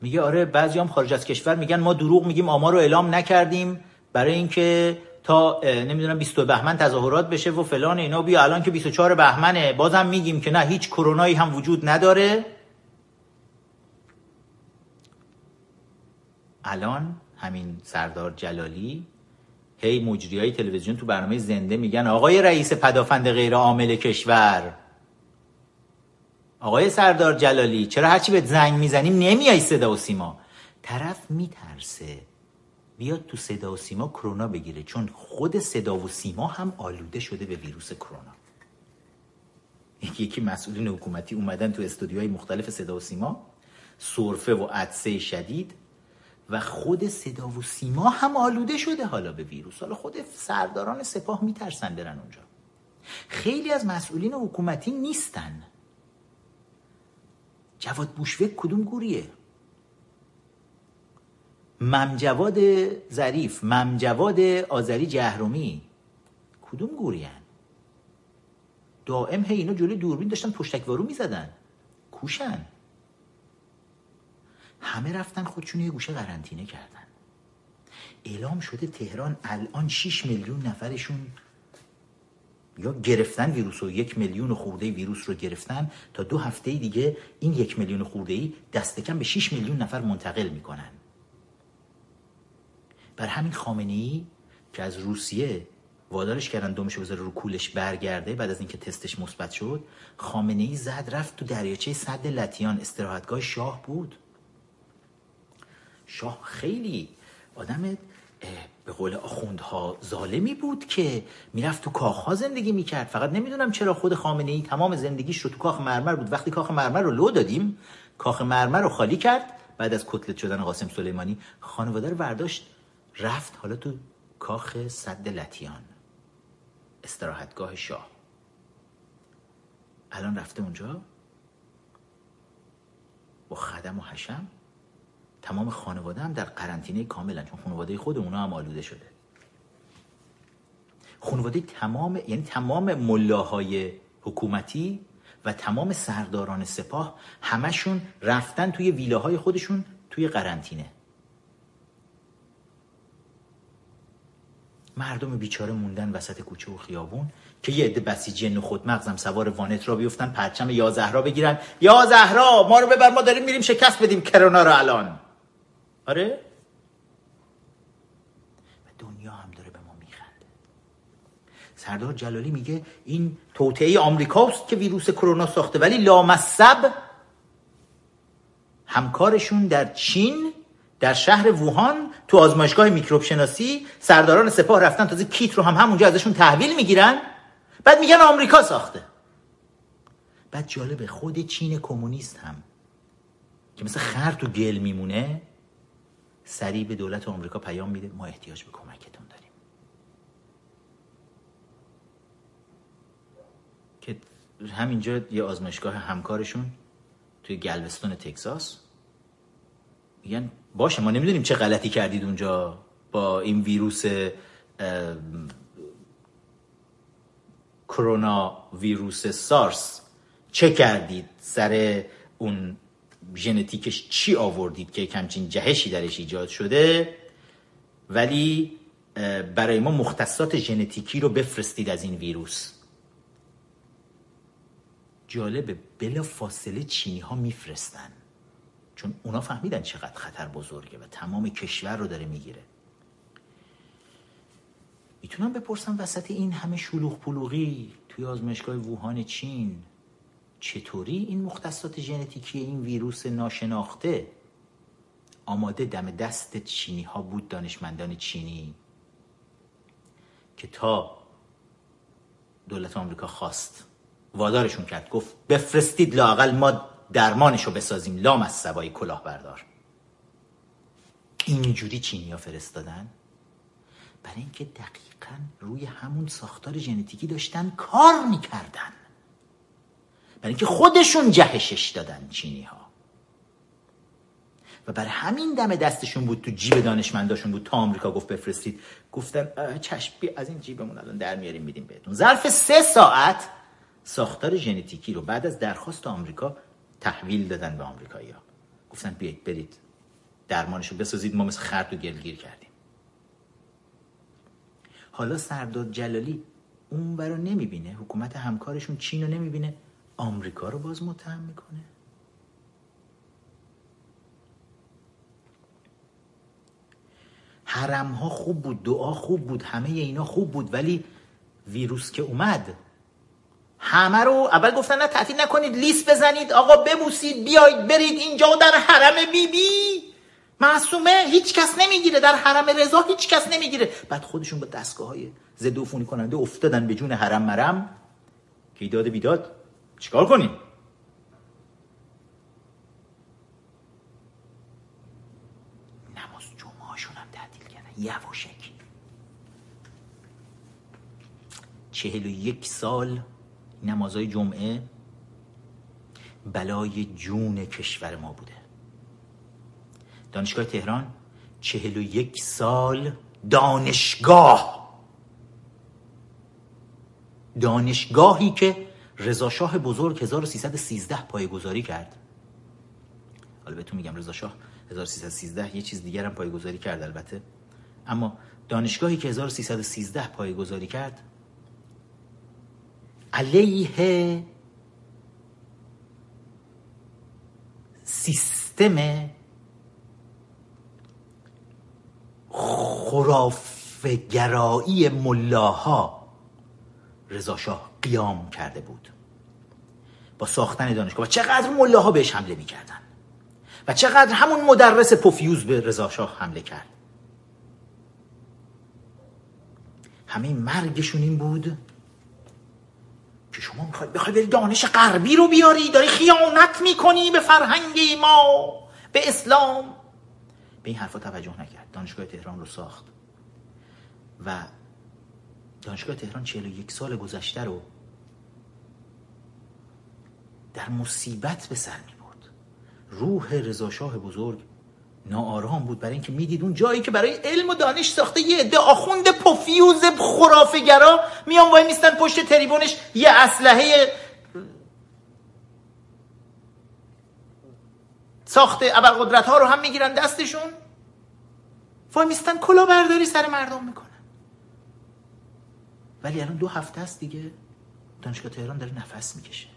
میگه آره بعضی هم خارج از کشور میگن ما دروغ میگیم آمار رو اعلام نکردیم برای اینکه تا نمی‌دونم 20 بهمن تظاهرات بشه و فلان اینا. بیا الان که 24 بهمنه بازم میگیم که نه هیچ کرونایی هم وجود نداره. الان همین سردار جلالی هی مجری های تلویزیون تو برنامه زنده میگن آقای رئیس پدافند غیر عامل کشور. آقای سردار جلالی چرا هرچی به زنگ می‌زنیم نمیای صدا و سیما؟ طرف میترسه. بیاد تو صدا و سیما کرونا بگیره چون خود صدا و سیما هم آلوده شده به ویروس کرونا. یکی یکی مسئولین حکومتی اومدن تو استودیوهای مختلف صدا و سیما سرفه و عدسه شدید و خود صدا و سیما هم آلوده شده حالا به ویروس. حالا خود سرداران سپاه میترسن برن اونجا. خیلی از مسئولین حکومتی نیستن. جواد بوشوک کدوم گوریه؟ ممجواد ظریف ممجواد آذری جهرومی. کدوم گورین دائم هی اینا جلوی دوربین داشتن پشتکوارو می‌زدن. کوشن. همه رفتن خودشون یه گوشه قرنطینه کردن. اعلام شده تهران الان 6 میلیون نفرشون یا گرفتن ویروس و یک میلیون خورده ویروس رو گرفتن تا دو هفته دیگه این یک میلیون خورده ای دست کم به 6 میلیون نفر منتقل می‌کنن. بر همین خامنه ای که از روسیه وادارش کردن دومش بذاره رو کولش برگرده بعد از اینکه تستش مثبت شد خامنه ای زد رفت تو دریاچه صد لتیان استراحتگاه شاه بود. شاه خیلی آدم به قول آخوندها ظالمی بود که می‌رفت تو کاخها زندگی می‌کرد. فقط نمی‌دونم چرا خود خامنه ای تمام زندگیش رو تو کاخ مرمر بود. وقتی کاخ مرمر رو لو دادیم کاخ مرمر رو خالی کرد. بعد از کتلت شدن قاسم سلیمانی خانواده رو برداشت رفت حالا تو کاخ صد لتیان استراحتگاه شاه. الان رفته اونجا؟ با خدم و حشم؟ تمام خانواده هم در قرنطینه کاملا چون خانواده خود اونا هم آلوده شده. خانواده تمام یعنی تمام ملاهای حکومتی و تمام سرداران سپاه همشون رفتن توی ویلاهای خودشون توی قرنطینه. مردم بیچاره موندن وسط کوچه و خیابون که یه عده بسیجی نخود مغزم سوار وانت را بیفتن پرچم یا زهرا بگیرن. یا زهرا ما رو ببر ما داریم میریم شکست بدیم کرونا رو الان. آره؟ و دنیا هم داره به ما میخنده. سردار جلالی میگه این توطعه آمریکاست که ویروس کرونا ساخته ولی لامصب همکارشون در چین در شهر ووهان تو آزمایشگاه میکروب شناسی سرداران سپاه رفتن تازه کیت رو هم همونجا ازشون تحویل می‌گیرن بعد میگن آمریکا ساخته. بعد جالبه خود چین کمونیست هم که مثل خر تو گل میمونه سریع به دولت آمریکا پیام میده. ما احتیاج به کمکتون داریم. که همینجا یه آزمایشگاه همکارشون توی گلوستون تگزاس میگن باشه ما نمی‌دونیم چه غلطی کردید اونجا با این ویروس کرونا ویروس سارس. چه کردید سر اون ژنتیکش چی آوردید که همچین جهشی درش ایجاد شده؟ ولی برای ما مختصات ژنتیکی رو بفرستید از این ویروس. جالبه بلا فاصله چینی ها میفرستن. چون اونا فهمیدن چقدر خطر بزرگه و تمام کشور رو داره می‌گیره. می‌تونم بپرسم وسط این همه شلوغ پلوغی توی آزمایشگاه ووهان چین چطوری این مختصات ژنتیکی این ویروس ناشناخته؟ آماده دم دست چینی ها بود دانشمندان چینی که تا دولت آمریکا خواست وادارشون کرد گفت بفرستید لاقل ما درمانشو بسازیم لام از سوای کلاهبردار. اینجوری چینی ها فرستادن؟ برای اینکه دقیقا روی همون ساختار ژنتیکی داشتن کار می‌کردن. برای اینکه خودشون جهشش دادن چینی ها و برای همین دم دستشون بود تو جیب دانشمنداشون بود. تا آمریکا گفت بفرستید. گفتن چشم از این جیبمون الان در میاریم میدیم بهتون. ظرف سه ساعت ساختار ژنتیکی رو بعد از درخواست آمریکا تحویل دادن به آمریکایی‌ها. گفتن بیایید برید. درمانشو بسازید. ما مثل خرد و گلگیر کردیم. حالا سرداد جلالی اون رو نمی‌بینه. حکومت همکارشون چین رو نمی‌بینه. آمریکا رو باز متهم می‌کنه؟ حرم ها خوب بود دعا خوب بود همه اینا خوب بود ولی ویروس که اومد همه رو اول گفتن نه تعطیل نکنید لیست بزنید آقا ببوسید بیایید برید اینجا در حرم بیبی بی. معصومه هیچ کس نمی‌گیره در حرم رضا هیچ کس نمی‌گیره. بعد خودشون با دستگاه های ضد کننده افتادن به جون حرم مرم. که ایداد بیداد؟ چیکار کنیم؟ نماز جمعه هاشون هم تعطیل کردن. یواشکی. چهل و یک سال نمازهای جمعه بلای جون کشور ما بوده. دانشگاه تهران چهل و یک سال دانشگاه. دانشگاهی که رضاشاه بزرگ 1313 پایگذاری کرد. حالا بهتون میگم رضاشاه 1313 یه چیز دیگر هم پایگذاری کرد البته. اما دانشگاهی که 1313 پایگذاری کرد علیه سیستم خرافگرایی ملاها. رضاشاه قیام کرده بود. با ساختن دانشگاه. و چقدر ملاها بهش حمله می‌کردن. و چقدر همون مدرس پوفیوز به رضاشاه حمله کرد. همه مرگشون این بود که شما می‌خوای بخوای بری دانش غربی رو بیاری داری خیانت می‌کنی به فرهنگ ما به اسلام. به این حرفا توجه نکرد. دانشگاه تهران رو ساخت. و دانشگاه تهران 41 سال گذشته رو در مصیبت به سر می برد. روح رضاشاه بزرگ ناآرام بود برای اینکه می‌دید اون جایی که برای علم و دانش ساخته یه عده آخوند پوفیوز خرافگرا میان وای میستن پشت تریبونش یه اسلحه ساخته ابرقدرت ها رو هم می‌گیرن دستشون. وای میستن کلا برداری سر مردم می‌کنن. ولی الان دو هفته است دیگه. دانشگاه تهران داره نفس می‌کشه.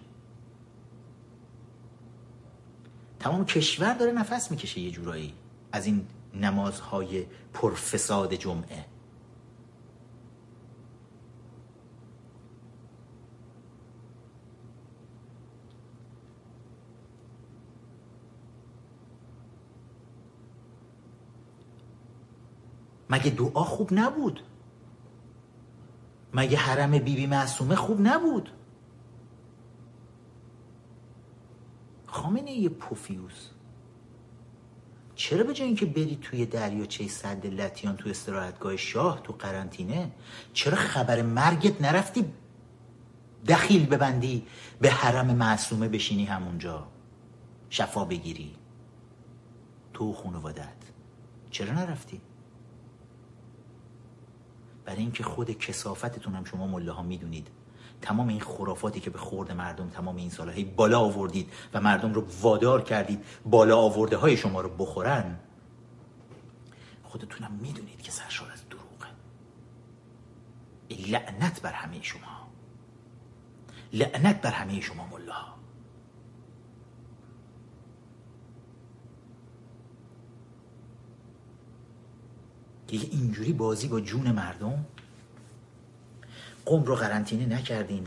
تمام کشور داره نفس می‌کشه یه جورایی از این نمازهای پرفساد جمعه. مگه دعا خوب نبود؟ مگه حرم بیبی بی معصومه خوب نبود؟ خامنه یه پوفیوس چرا به جای اینکه بری توی دریاچه صد لتیان تو استراحتگاه شاه تو قرنطینه چرا خبر مرگت نرفتی دخیل ببندی به حرم معصومه بشینی همونجا شفا بگیری تو خانوادت چرا نرفتی؟ برای اینکه خود کسافتتون هم شما مله ها می‌دونید. تمام این خرافاتی که به خورد مردم تمام این سالهایی بالا آوردید و مردم رو وادار کردید بالا آورده های شما رو بخورن. خودتونم می‌دونید که سرشار از دروغه. لعنت بر همه شما. لعنت بر همه شما ملاها. دیگه اینجوری بازی با جون مردم؟ قوم رو قرنطینه نکردین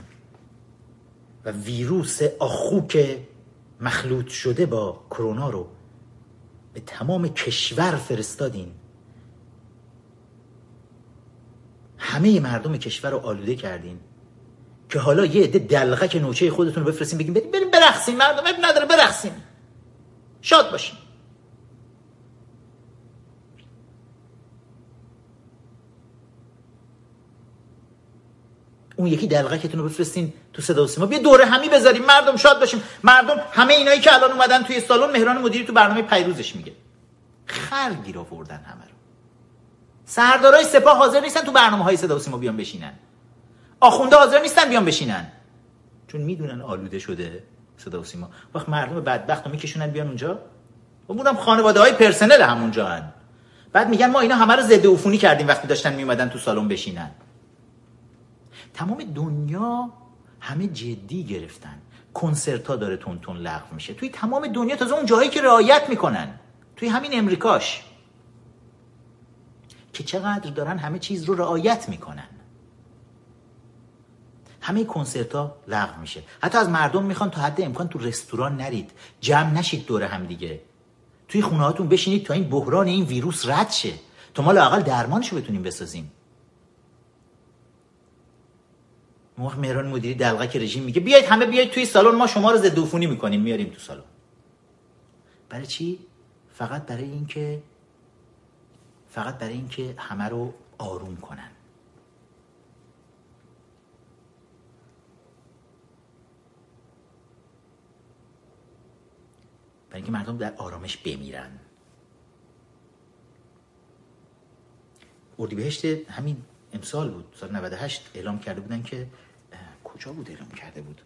و ویروس آخوک مخلوط شده با کرونا رو به تمام کشور فرستادین. همه مردم کشور رو آلوده کردین که حالا یه عده دلغک نوچه خودتون رو بفرستین بگین بریم برقصین مردم اب نداره برقصین شاد باشین. اون یکی دلغکتون رو بفرستین تو صدا و سیما. بیا دوره همی بذاریم. مردم شاد باشیم. مردم همه اینایی که الان اومدن توی سالن مهران مدیری تو برنامه پیروزش میگه. خر گیر آوردن همه رو. سردارای سپاه حاضر نیستن تو برنامه های صدا و سیما بیان بشینن. آخونده حاضر نیستن بیان بشینن. چون می‌دونن آلوده شده صدا و سیما. وقت مردم بدبخت رو میکشونن بیان اونجا. و بودم خانواده های پرسنل همونجا هن. بعد میگن ما اینا همه رو ضد عفونی کردیم وقتی داشتن میومدن تو سالن بشینن. تمام دنیا همه جدی گرفتن. کنسرت ها داره تون تون لغو میشه. توی تمام دنیا تازه اون جاهایی که رعایت می‌کنن. توی همین امریکاش. که چقدر دارن همه چیز رو رعایت می‌کنن. همه کنسرت ها لغو میشه. حتی از مردم می‌خوان تا حد امکان تو رستوران نرید. جمع نشید دور هم دیگه. توی خونه هاتون بشینید تا این بحران این ویروس رد شه. تا ما لاقل درمانشو بتونیم بسازیم. موقع مهران مدیری دلغک رژیم میگه بیاید همه بیاید توی سالن ما شما رو ضد عفونی می‌کنیم. میاریم تو سالن. برای چی؟ فقط برای اینکه فقط برای اینکه همه رو آروم کنن. برای اینکه مردم در آرامش بمیرن. اردیبهشت همین امسال بود سال 98 اعلام کرده بودن که کجا بود اعلام کرده بود؟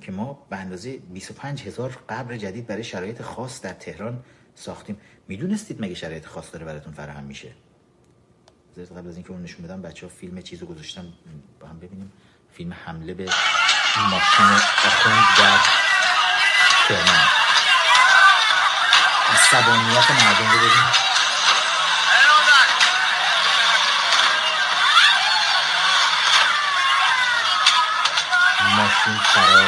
که ما به اندازه 25 هزار قبر جدید برای شرایط خاص در تهران ساختیم. می‌دونستید مگه شرایط خاص داره براتون فراهم میشه؟ زیاد قبل از اینکه اون نشون بدم بچه ها فیلم چیزو گذاشتم با هم ببینیم. فیلم حمله به ماشین اخوند در تهران. عصبانیت مردم رو ببینیم. ماشین فرار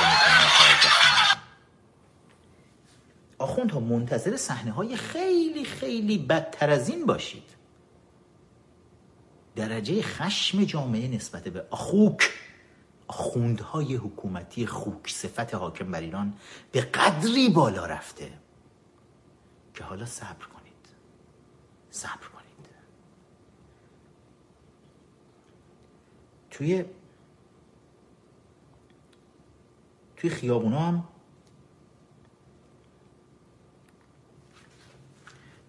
می‌کنه ها منتظر صحنه های خیلی خیلی بدتر از این باشید. درجه خشم جامعه نسبت به آخوک آخوندهای حکومتی خوک صفت حاکم بر ایران به قدری بالا رفته که حالا صبر کنید. صبر کنید. توی توی خیابونا هم.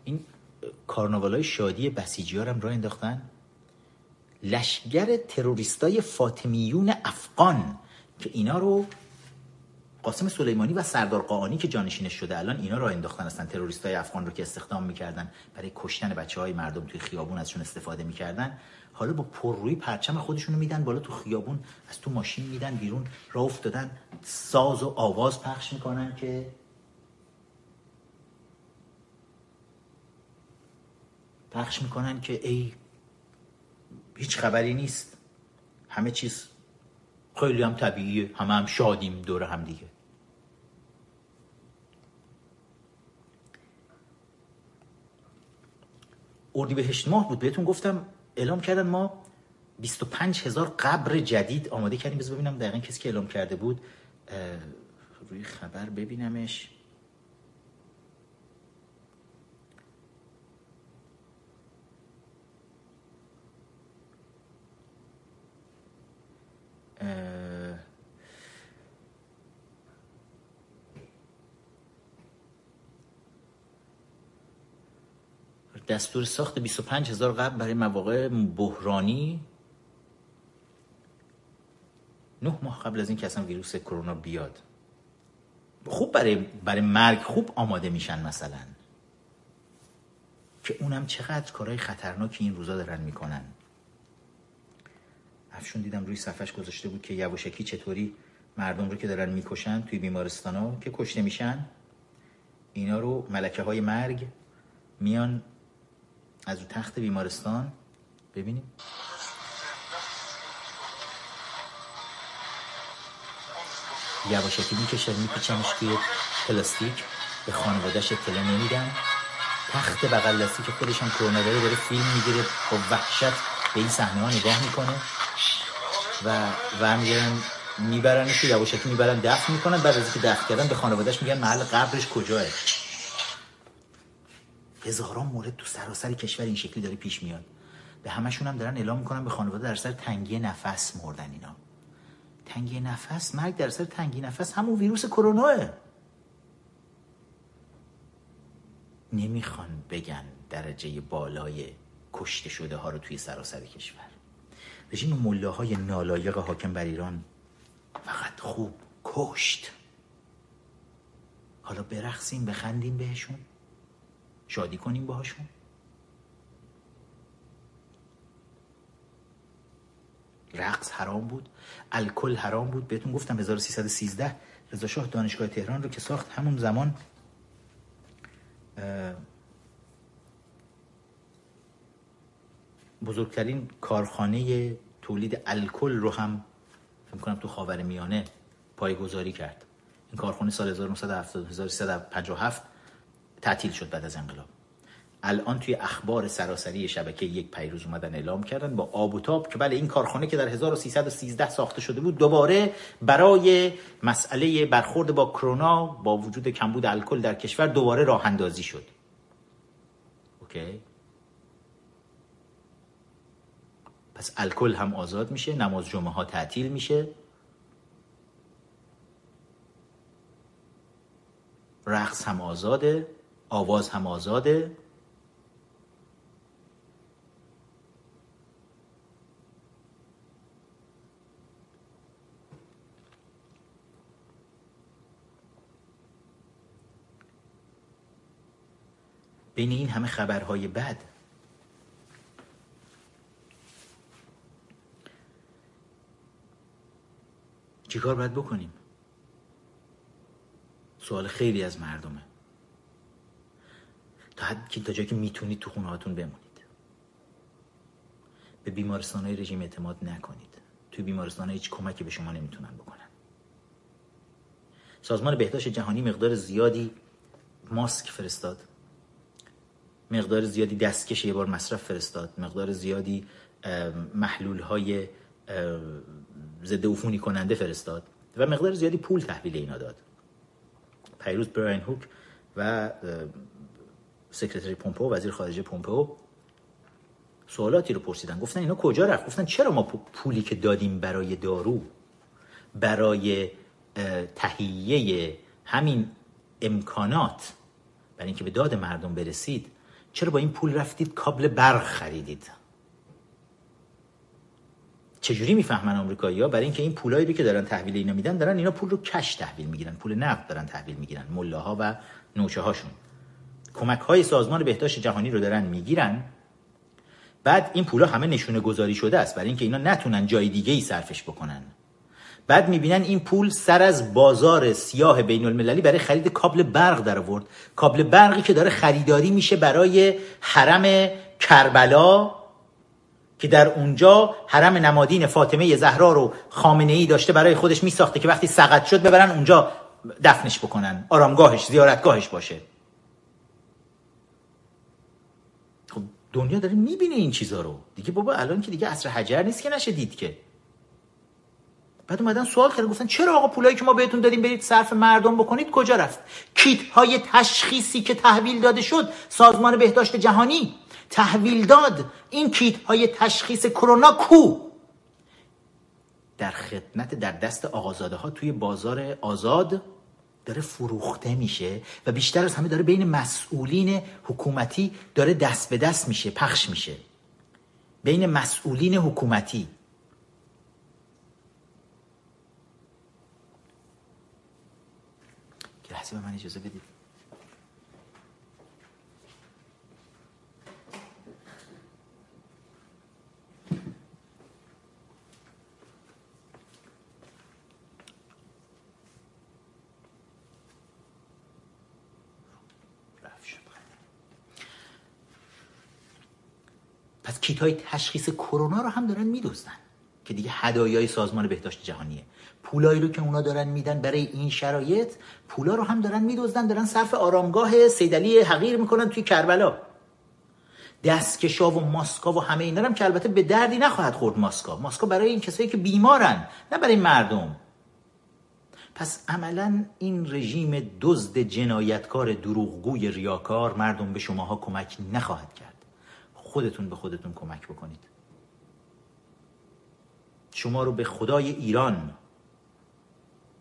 این کارناوال های شادی بسیجی هم را انداختن. لشگر تروریستای فاطمیون افغان که اینا رو قاسم سلیمانی و سردار قاانی که جانشینش شده الان اینا رو انداختن هستن. تروریستای افغان رو که استخدام می‌کردن برای کشتن بچه های مردم توی خیابون ازشون استفاده می‌کردن. حالا با پررویی پرچم خودشونو میدن بالا تو خیابون از تو ماشین میدن بیرون راه افتادن ساز و آواز پخش می‌کنن که پخش می‌کنن که ای هیچ خبری نیست. همه چیز خیلی هم طبیعیه همه هم شادیم دور هم دیگه. اردی بهشت ماه بود بهتون گفتم اعلام کردن ما 25 هزار قبر جدید آماده کردیم. بذار ببینم دقیقا کسی که اعلام کرده بود روی خبر ببینمش. دستور ساخت 25 هزار قبل برای مواقع بحرانی. نه ماه قبل از این که اصلا ویروس کرونا بیاد. خوب برای برای مرگ خوب آماده میشن مثلا. که اونم چقدر کارهای خطرناکی این روزا دارن می‌کنن. افشون دیدم روی صفحش گذاشته بود که یواشکی چطوری مردم رو که دارن می‌کشن توی بیمارستان ها که کشته میشن اینا رو ملکه های مرگ میان از تخت بیمارستان ببینیم. یواشکی می‌کشن میپیچنش توی پلاستیک. به خانوادهش اطلاع نمیدن. تخت بغل دستی که خودش هم کرونا داره داره فیلم می‌گیره با وحشت به این صحنه ها نگاه می‌کنه. و و میگن میبرنش یواشکی می‌برن دفن می‌کنن. بعد از اینکه دفن کردن به خانوادهش میگن محل قبرش کجاه هزاران مورد تو سراسر کشور این شکلی داره پیش میاد. به همشون هم دارن اعلام می‌کنن به خانواده در سر تنگی نفس مردن اینا. تنگی نفس؟ مرگ در سر تنگی نفس همون ویروس کروناه نمی‌خوان بگن درجه بالای کشته شده ها رو توی سراسر کشور. رژیم مله های نالایق حاکم بر ایران فقط خوب کشت. حالا برخصیم بخندیم بهشون. شادی کنیم باهاشون. رقص حرام بود الکل حرام بود. بهتون گفتم 1313 رضا شاه دانشگاه تهران رو که ساخت همون زمان بزرگترین کارخانه تولید الکل رو هم فکر کنم تو خاور میانه پایگذاری کرد. این کارخانه سال 1957 تعطیل شد بعد از انقلاب. الان توی اخبار سراسری شبکه یک پیروز اومدن اعلام کردن با آب و تاب که بله این کارخانه که در 1313 ساخته شده بود دوباره برای مسئله برخورد با کرونا با وجود کمبود الکل در کشور دوباره راه اندازی شد. اوکی. پس الکل هم آزاد میشه نماز جمعه ها تعطیل میشه. رقص هم آزاده. آواز هم آزاده. بین این همه خبرهای بد. چیکار باید بکنیم؟ سوال خیلی از مردمه. تا حد تا جایی که می‌تونید تو خونه هاتون بمونید. به بیمارستان های رژیم اعتماد نکنید. توی بیمارستان هیچ کمکی به شما نمی‌تونن بکنن. سازمان بهداشت جهانی مقدار زیادی ماسک فرستاد. مقدار زیادی دستکش یه بار مصرف فرستاد. مقدار زیادی محلول های ضد عفونی کننده فرستاد و مقدار زیادی پول تحویل اینا داد. پیروز براین هوک و سکرتری پومپو وزیر خارجه پومپو سوالاتی رو پرسیدن. گفتن اینا کجا رفت؟ گفتن چرا ما پولی که دادیم برای دارو برای تهیه همین امکانات برای اینکه به داد مردم برسید چرا با این پول رفتید کابل برق خریدید؟ چجوری می‌فهمن آمریکایی ها برای اینکه این پولایی رو که دارن تحویل اینا میدن دارن اینا پول رو کش تحویل می‌گیرن پول نقد دارن تحویل می‌گیرن ملاها و نوچه کمک های سازمان بهداشت جهانی رو دارن می‌گیرن. بعد این پولا همه نشونه گذاری شده است. برای اینکه اینا نتونن جای دیگه ای صرفش بکنن. بعد می‌بینن این پول سر از بازار سیاه بین المللی برای خرید کابل برق در آورد. کابل برقی که داره خریداری میشه برای حرم کربلا که در اونجا حرم نمادین فاطمه زهرا رو خامنه ای داشته برای خودش میساخته که وقتی سقط شد ببرن اونجا دفنش بکنن. آرامگاهش زیارتگاهش باشه خب دنیا داره می‌بینه این چیزا رو. دیگه بابا الان که دیگه عصر حجر نیست که نشه دید که. بعد اومدن سوال کردن گفتن چرا آقا پولایی که ما بهتون دادیم برید صرف مردم بکنید کجا رفت؟ کیت های تشخیصی که تحویل داده شد سازمان بهداشت جهانی تحویل داد. این کیت های تشخیص کرونا کو؟ در خدمت در دست آقازاده ها توی بازار آزاد داره فروخته میشه و بیشتر از همه داره بین مسئولین حکومتی داره دست به دست میشه پخش میشه. بین مسئولین حکومتی. لحظه به من اجازه بدید. کیت های تشخیص کرونا رو هم دارن میدوزدن که دیگه هدایای سازمان بهداشت جهانیه. پولایی رو که اونا دارن میدن برای این شرایط پولا رو هم دارن میدوزدن دارن صرف آرامگاه سیدلی حقیر می‌کنن توی کربلا. دستکشا و ماسکا و همه اینا هم که البته به دردی نخواهد خورد ماسکا. ماسکا برای این کسایی که بیمارن نه برای مردم. پس عملا این رژیم دزد جنایتکار دروغگوی ریاکار مردم به شماها کمک نخواهد کرد. خودتون به خودتون کمک بکنید. شما رو به خدای ایران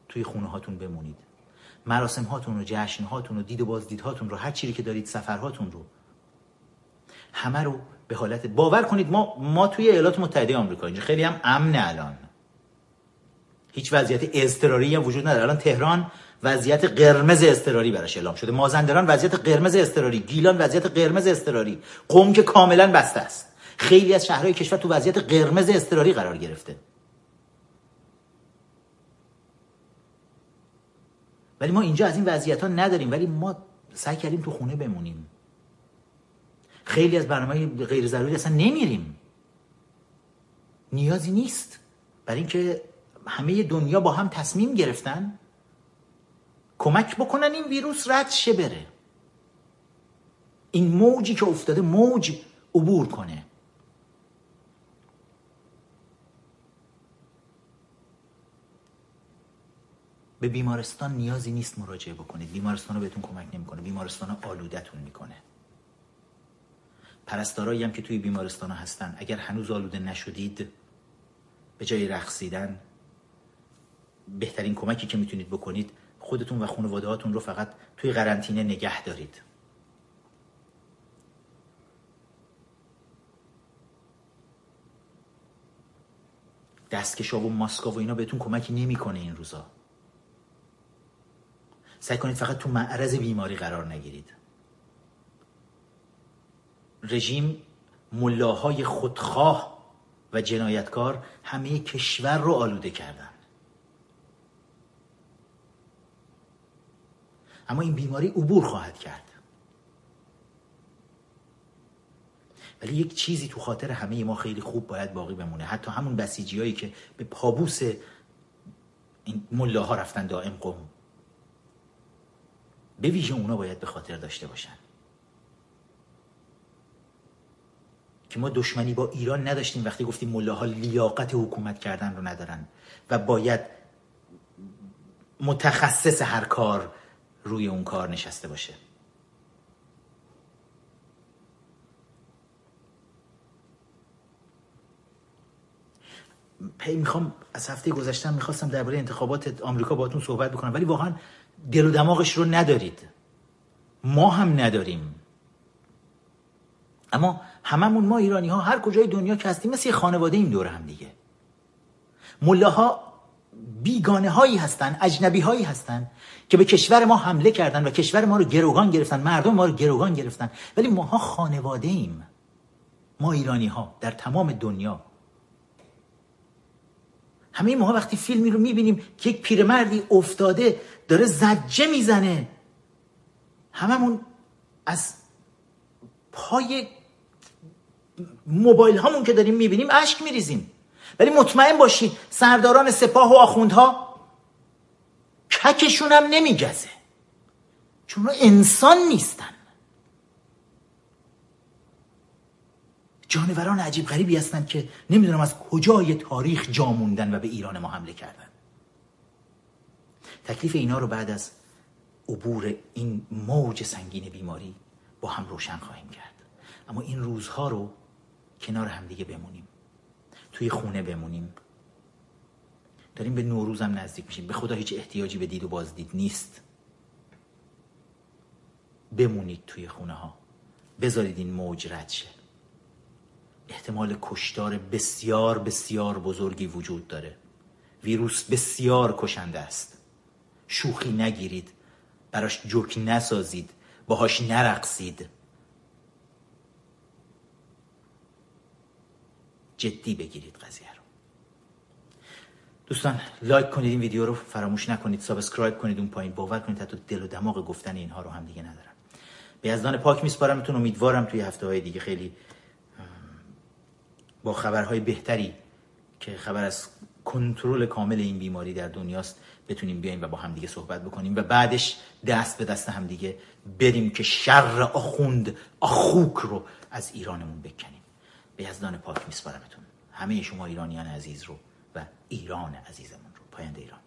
توی خونه هاتون بمونید. مراسم هاتون و جشن هاتون و دید و بازدیدهاتون رو هر چیزی که دارید سفرهاتون رو. همه رو به حالت باور کنید. ما ما توی ایالات متحده آمریکا اینجا. خیلی هم امن الان. هیچ وضعیت اضطراری هم وجود نداره. الان تهران وضعیت قرمز اضطراری براش اعلام شده. مازندران وضعیت قرمز اضطراری گیلان وضعیت قرمز اضطراری. قم که کاملا بسته است. خیلی از شهرهای کشور تو وضعیت قرمز اضطراری قرار گرفته. ولی ما اینجا از این وضعیت ها نداریم ولی ما سعی کردیم تو خونه بمونیم. خیلی از برنامه غیر ضروری اصلا نمیریم. نیازی نیست. برای اینکه همه دنیا با هم تصمیم گرفتن کمک بکنن این ویروس رد شه بره. این موجی که افتاده موج عبور کنه. به بیمارستان نیازی نیست مراجعه بکنید. بیمارستان رو بهتون کمک نمی‌کنه. بیمارستان آلودتون می‌کنه. پرستارایی هم که توی بیمارستان هستن. اگر هنوز آلوده نشدید به جای رقصیدن بهترین کمکی که می‌تونید بکنید خودتون و خانواده هاتون رو فقط توی قرنطینه نگه دارید. دستکشا و ماسکا و اینا بهتون کمکی نمی‌کنه این روزا. سعی کنید فقط تو معرض بیماری قرار نگیرید. رژیم ملاهای خودخواه و جنایتکار همه کشور رو آلوده کردن. اما این بیماری عبور خواهد کرد. ولی یک چیزی تو خاطر همه ما خیلی خوب باید باقی بمونه. حتی همون بسیجی هایی که به پابوس این ملاها رفتن دائم قوم به ویژه اونا باید به خاطر داشته باشن. که ما دشمنی با ایران نداشتیم وقتی گفتیم ملاها لیاقت حکومت کردن رو ندارن و باید متخصص هر کار روی اون کار نشسته باشه. پی می‌خوام از هفته گذشتم می‌خواستم درباره انتخابات آمریکا باهاتون صحبت بکنم ولی واقعا دل و دماغش رو ندارید. ما هم نداریم. اما هممون ما ایرانی ها هر کجای دنیا که هستیم مثل خانواده این دور هم دیگه. ملاها بیگانه هایی هستن اجنبی هایی هستن. که به کشور ما حمله کردن و کشور ما رو گروگان گرفتن مردم ما رو گروگان گرفتن. ولی ماها خانواده ایم ما ایرانی ها در تمام دنیا. همه ما وقتی فیلمی رو می‌بینیم که یک پیرمردی افتاده داره زجه می‌زنه. هممون از پای موبایل هامون که داریم می‌بینیم اشک میریزیم. ولی مطمئن باشید سرداران سپاه و آخوندها ککشون هم نمیگزه چون انسان نیستن. جانوران عجیب غریبی هستن که نمی‌دونم از کجای تاریخ جا موندن و به ایران ما حمله کردن. تکلیف اینا رو بعد از عبور این موج سنگین بیماری با هم روشن خواهیم کرد. اما این روزها رو کنار همدیگه بمونیم. توی خونه بمونیم. داریم به نوروزم نزدیک میشیم. به خدا هیچ احتیاجی به دید و بازدید نیست. بمونید توی خونه ها. بذارید این موج رد شه. احتمال کشتار بسیار بسیار بزرگی وجود داره. ویروس بسیار کشنده است. شوخی نگیرید. براش جوک نسازید. باهاش نرقصید. جدی بگیرید قضیه. دوستان like کنید این ویدیو رو فراموش نکنید subscribe کنید اون پایین باور کنید حتی دل و دماغ گفتن اینها رو هم دیگه ندارم. به یزدان پاک میسپارمتون امیدوارم توی هفته های دیگه خیلی با خبرهای بهتری که خبر از کنترل کامل این بیماری در دنیاست بتونیم بیایم و با همدیگه صحبت بکنیم و بعدش دست به دست همدیگه بریم که شر آخوند آخوک رو از ایرانمون بکنیم. به یزدان پاک میسپارمتون. همه شما ایرانیان عزیز رو و ایران عزیزمون رو. پاینده ایران.